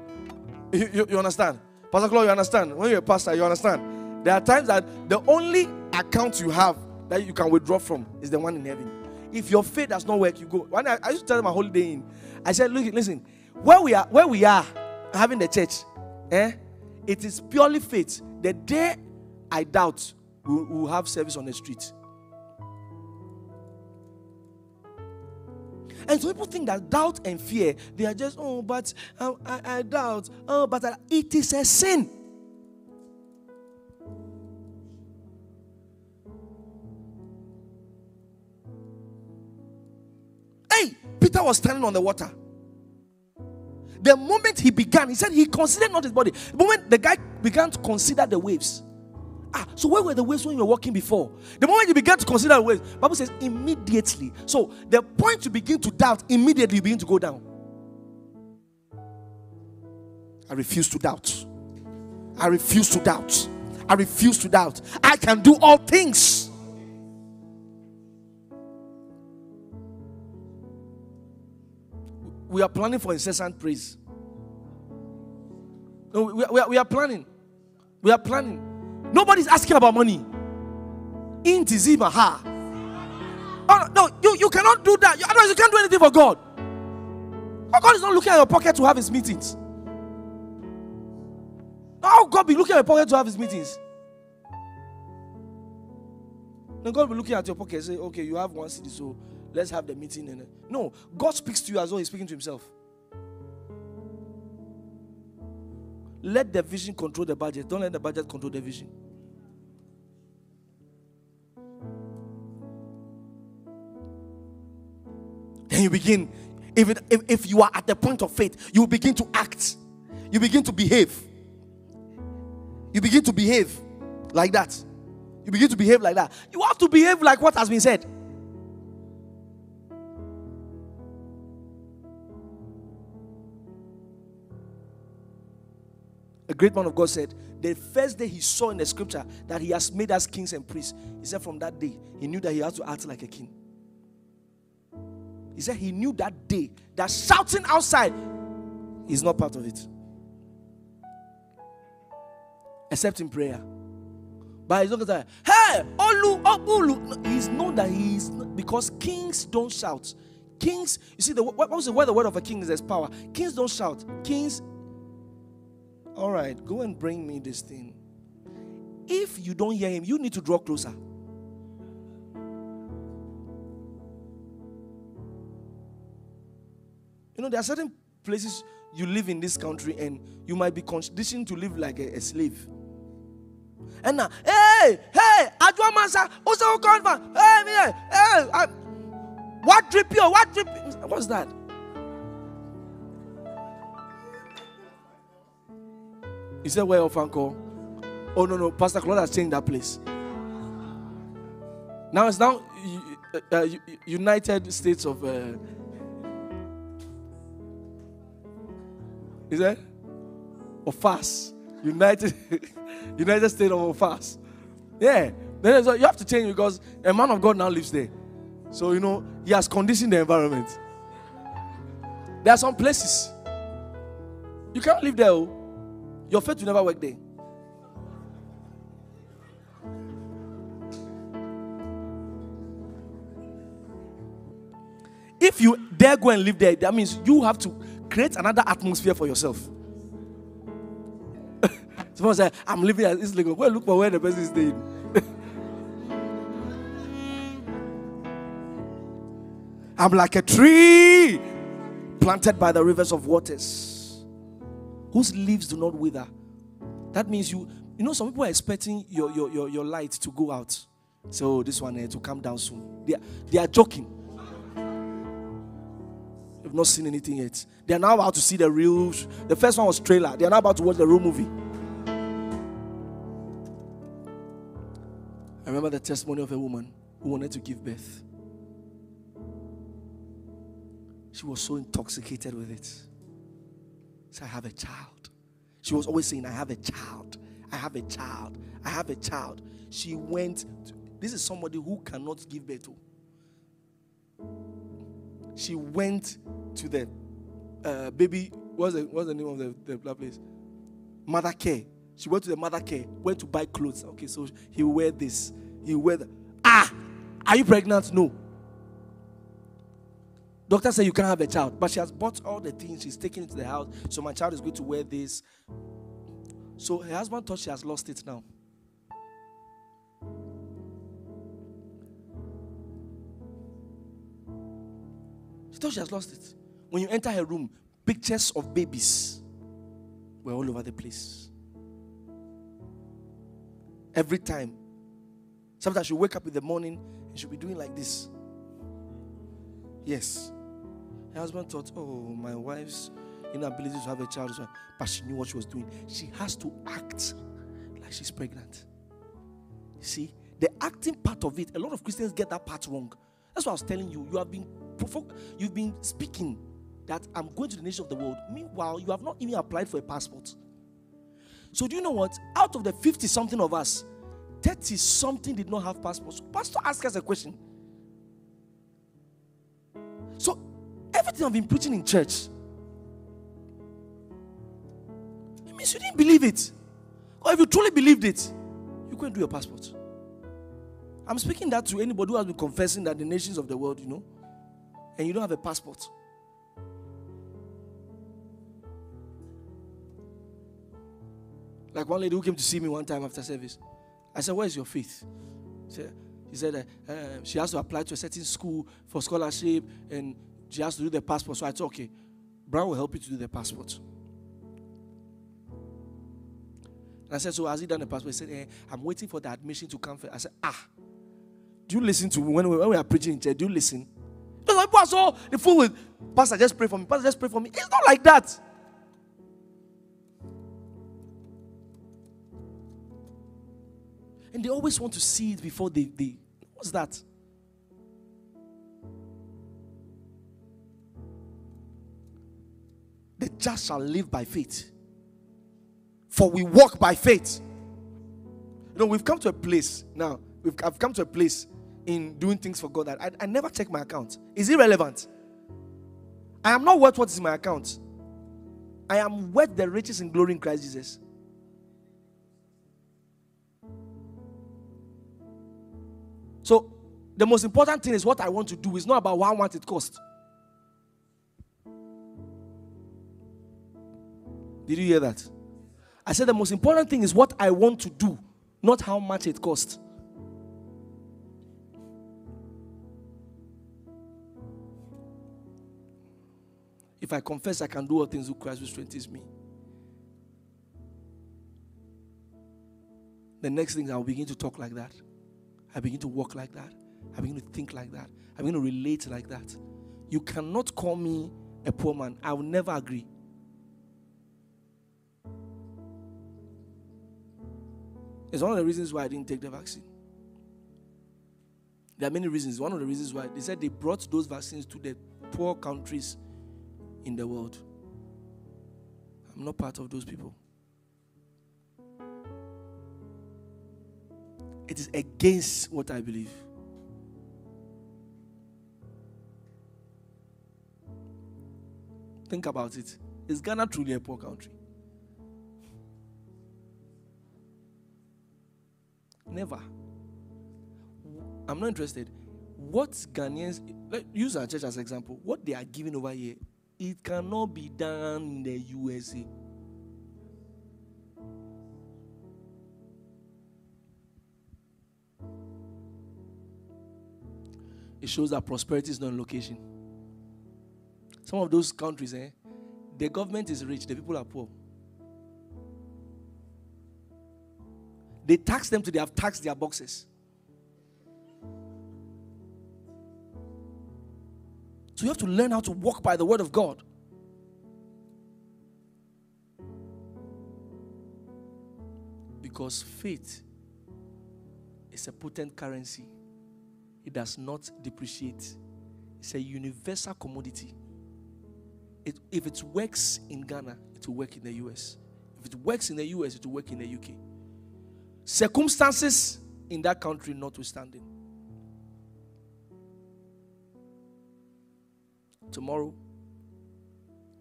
you, you, you understand? Pastor Claude, you understand? When you're a pastor, you understand? There are times that the only account you have that you can withdraw from is the one in heaven. If your faith does not work, you go. When I, I used to tell them a holiday in, I said, look, listen, where we are, where we are having the church, eh? It is purely faith. The day I doubt, we will have service on the street. And so people think that doubt and fear, they are just, oh, but I, I, I doubt. Oh, but I, it is a sin. Hey, Peter was standing on the water. The moment he began, he said he considered not his body. The moment the guy began to consider the waves. Ah, so where were the waves when you were walking before? The moment you began to consider waves, Bible says immediately. So the point you begin to doubt, immediately you begin to go down. I refuse to doubt. I refuse to doubt. I refuse to doubt. I can do all things. We are planning for incessant praise. No, we, are, we are planning. We are planning. Nobody's asking about money. Intizima ha. Oh, no, you, you cannot do that. Otherwise, you can't do anything for God. Oh, God is not looking at your pocket to have his meetings. How God be looking at your pocket to have his meetings? Then God will be looking at your pocket and say, okay, you have one city, so let's have the meeting. And no, God speaks to you as though He's speaking to Himself. Let the vision control the budget. Don't let the budget control the vision. Then you begin, if, it, if, if you are at the point of faith, you begin to act. You begin to behave. You begin to behave like that. You begin to behave like that. You have to behave like what has been said. A great man of God said, the first day he saw in the scripture that he has made us kings and priests, he said, from that day, he knew that he had to act like a king. He said he knew that day that shouting outside is not part of it, except in prayer. But he's not going to say, hey, Olu, Olu. He's known that he is because kings don't shout. Kings, you see, the what was the word? The word of a king is there's power. Kings don't shout. Kings all right, go and bring me this thing. If you don't hear him, you need to draw closer. You know, there are certain places you live in this country and you might be conditioned to live like a, a slave. And now, hey, hey, Adwa Mansa, also convert, hey, hey, hey, what drip you, what drip? What's that? Is that where your uncle? Oh no no, Pastor Claude has changed that place. Now it's now uh, uh, United States of. Uh, is that? Of fast. United United States of fast. Yeah. Then you have to change because a man of God now lives there. So you know he has conditioned the environment. There are some places you can't live there. Your faith will never work there. If you dare go and live there, that means you have to create another atmosphere for yourself. Someone say, I'm living at East Legon. Go look for where the person is staying. I'm like a tree planted by the rivers of waters whose leaves do not wither. That means you, you know, some people are expecting your, your, your, your light to go out. So this one uh, to come down soon. They are, they are joking. They've not seen anything yet. They are now about to see the real. The first one was trailer. They are now about to watch the real movie. I remember the testimony of a woman who wanted to give birth. She was so intoxicated with it. I have a child. She was always saying, I have a child. I have a child. I have a child. She went, to, this is somebody who cannot give birth to. She went to the uh, baby, what's the, what's the name of the, the place? Mother care. She went to the mother care, went to buy clothes. Okay, so he wear this. He wear the, ah, are you pregnant? No. Doctor said you can't have a child, but she has bought all the things. She's taking it to the house. So my child is going to wear this. So her husband thought she has lost it now. She thought she has lost it. When you enter her room, pictures of babies were all over the place. Every time. Sometimes she'll wake up in the morning and she'll be doing like this. Yes. Her husband thought, oh, my wife's inability to have a child, but she knew what she was doing. She has to act like she's pregnant. See, the acting part of it, a lot of Christians get that part wrong. That's what I was telling you. You have been provoked, you've been speaking that I'm going to the nation of the world. Meanwhile, you have not even applied for a passport. So, do you know what? Out of the 50 something of us, 30 something did not have passports. Pastor asked us a question. So, everything I've been preaching in church, it means you didn't believe it. Or if you truly believed it, you couldn't do your passport. I'm speaking that to anybody who has been confessing that the nations of the world, you know, and you don't have a passport. Like one lady who came to see me one time after service. I said, Where's your faith? She said, uh, she has to apply to a certain school for scholarship and she has to do the passport. So I said, Okay, Brown will help you to do the passport. And I said, So has he done the passport? He said, eh, I'm waiting for the admission to come. I said, Ah, do you listen to when we, when we are preaching in church? Do you listen? Because people are so the fool with Pastor, just pray for me. Pastor, just pray for me. It's not like that. And they always want to see it before they, they what's that? The just shall live by faith. For we walk by faith. You know, we've come to a place now. We've, I've come to a place in doing things for God that I, I never check my account. Is it relevant? I am not worth what is in my account. I am worth the riches and glory in Christ Jesus. So, the most important thing is what I want to do. It's not about how much it costs. Did you hear that? I said the most important thing is what I want to do, not how much it costs. If I confess I can do all things through Christ who strengthens me. The next thing I'll begin to talk like that. I begin to walk like that. I begin to think like that. I begin to relate like that. You cannot call me a poor man. I will never agree. It's one of the reasons why I didn't take the vaccine. There are many reasons. One of the reasons why they said they brought those vaccines to the poor countries in the world. I'm not part of those people. It is against what I believe. Think about it. Is Ghana truly a poor country? Never. I'm not interested. What Ghanaians, use our church as an example, what they are giving over here it cannot be done in the USA. It shows that prosperity is not location. Some of those countries, eh, the government is rich, the people are poor. They tax them to they have taxed their boxes. So you have to learn how to walk by the word of God. Because faith is a potent currency, it does not depreciate. It's a universal commodity. It, if it works in Ghana, it will work in the US. If it works in the US, it will work in the UK. Circumstances in that country notwithstanding. Tomorrow,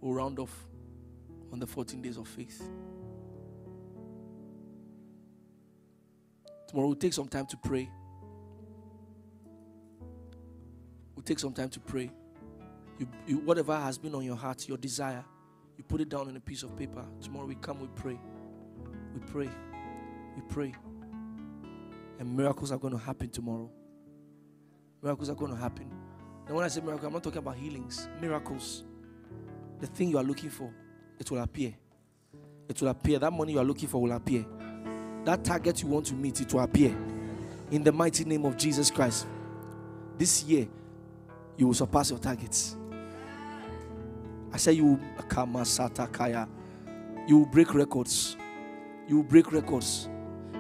we'll round off on the 14 days of faith. Tomorrow, we'll take some time to pray. We'll take some time to pray. You, you, whatever has been on your heart, your desire, you put it down on a piece of paper. Tomorrow, we come, we pray. We pray. We pray. And miracles are going to happen tomorrow. Miracles are going to happen. And when I say miracle, I'm not talking about healings, miracles. The thing you are looking for, it will appear. It will appear. That money you are looking for will appear. That target you want to meet, it will appear. In the mighty name of Jesus Christ. This year, you will surpass your targets. I say you will. You will break records. You will break records.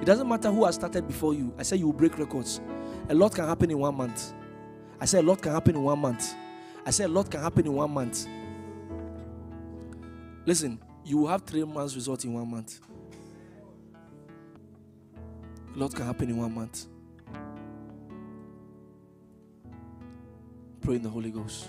It doesn't matter who has started before you. I say you will break records. A lot can happen in one month. I say a lot can happen in one month. I say a lot can happen in one month. Listen, you will have three months result in one month. A lot can happen in one month. Pray in the Holy Ghost.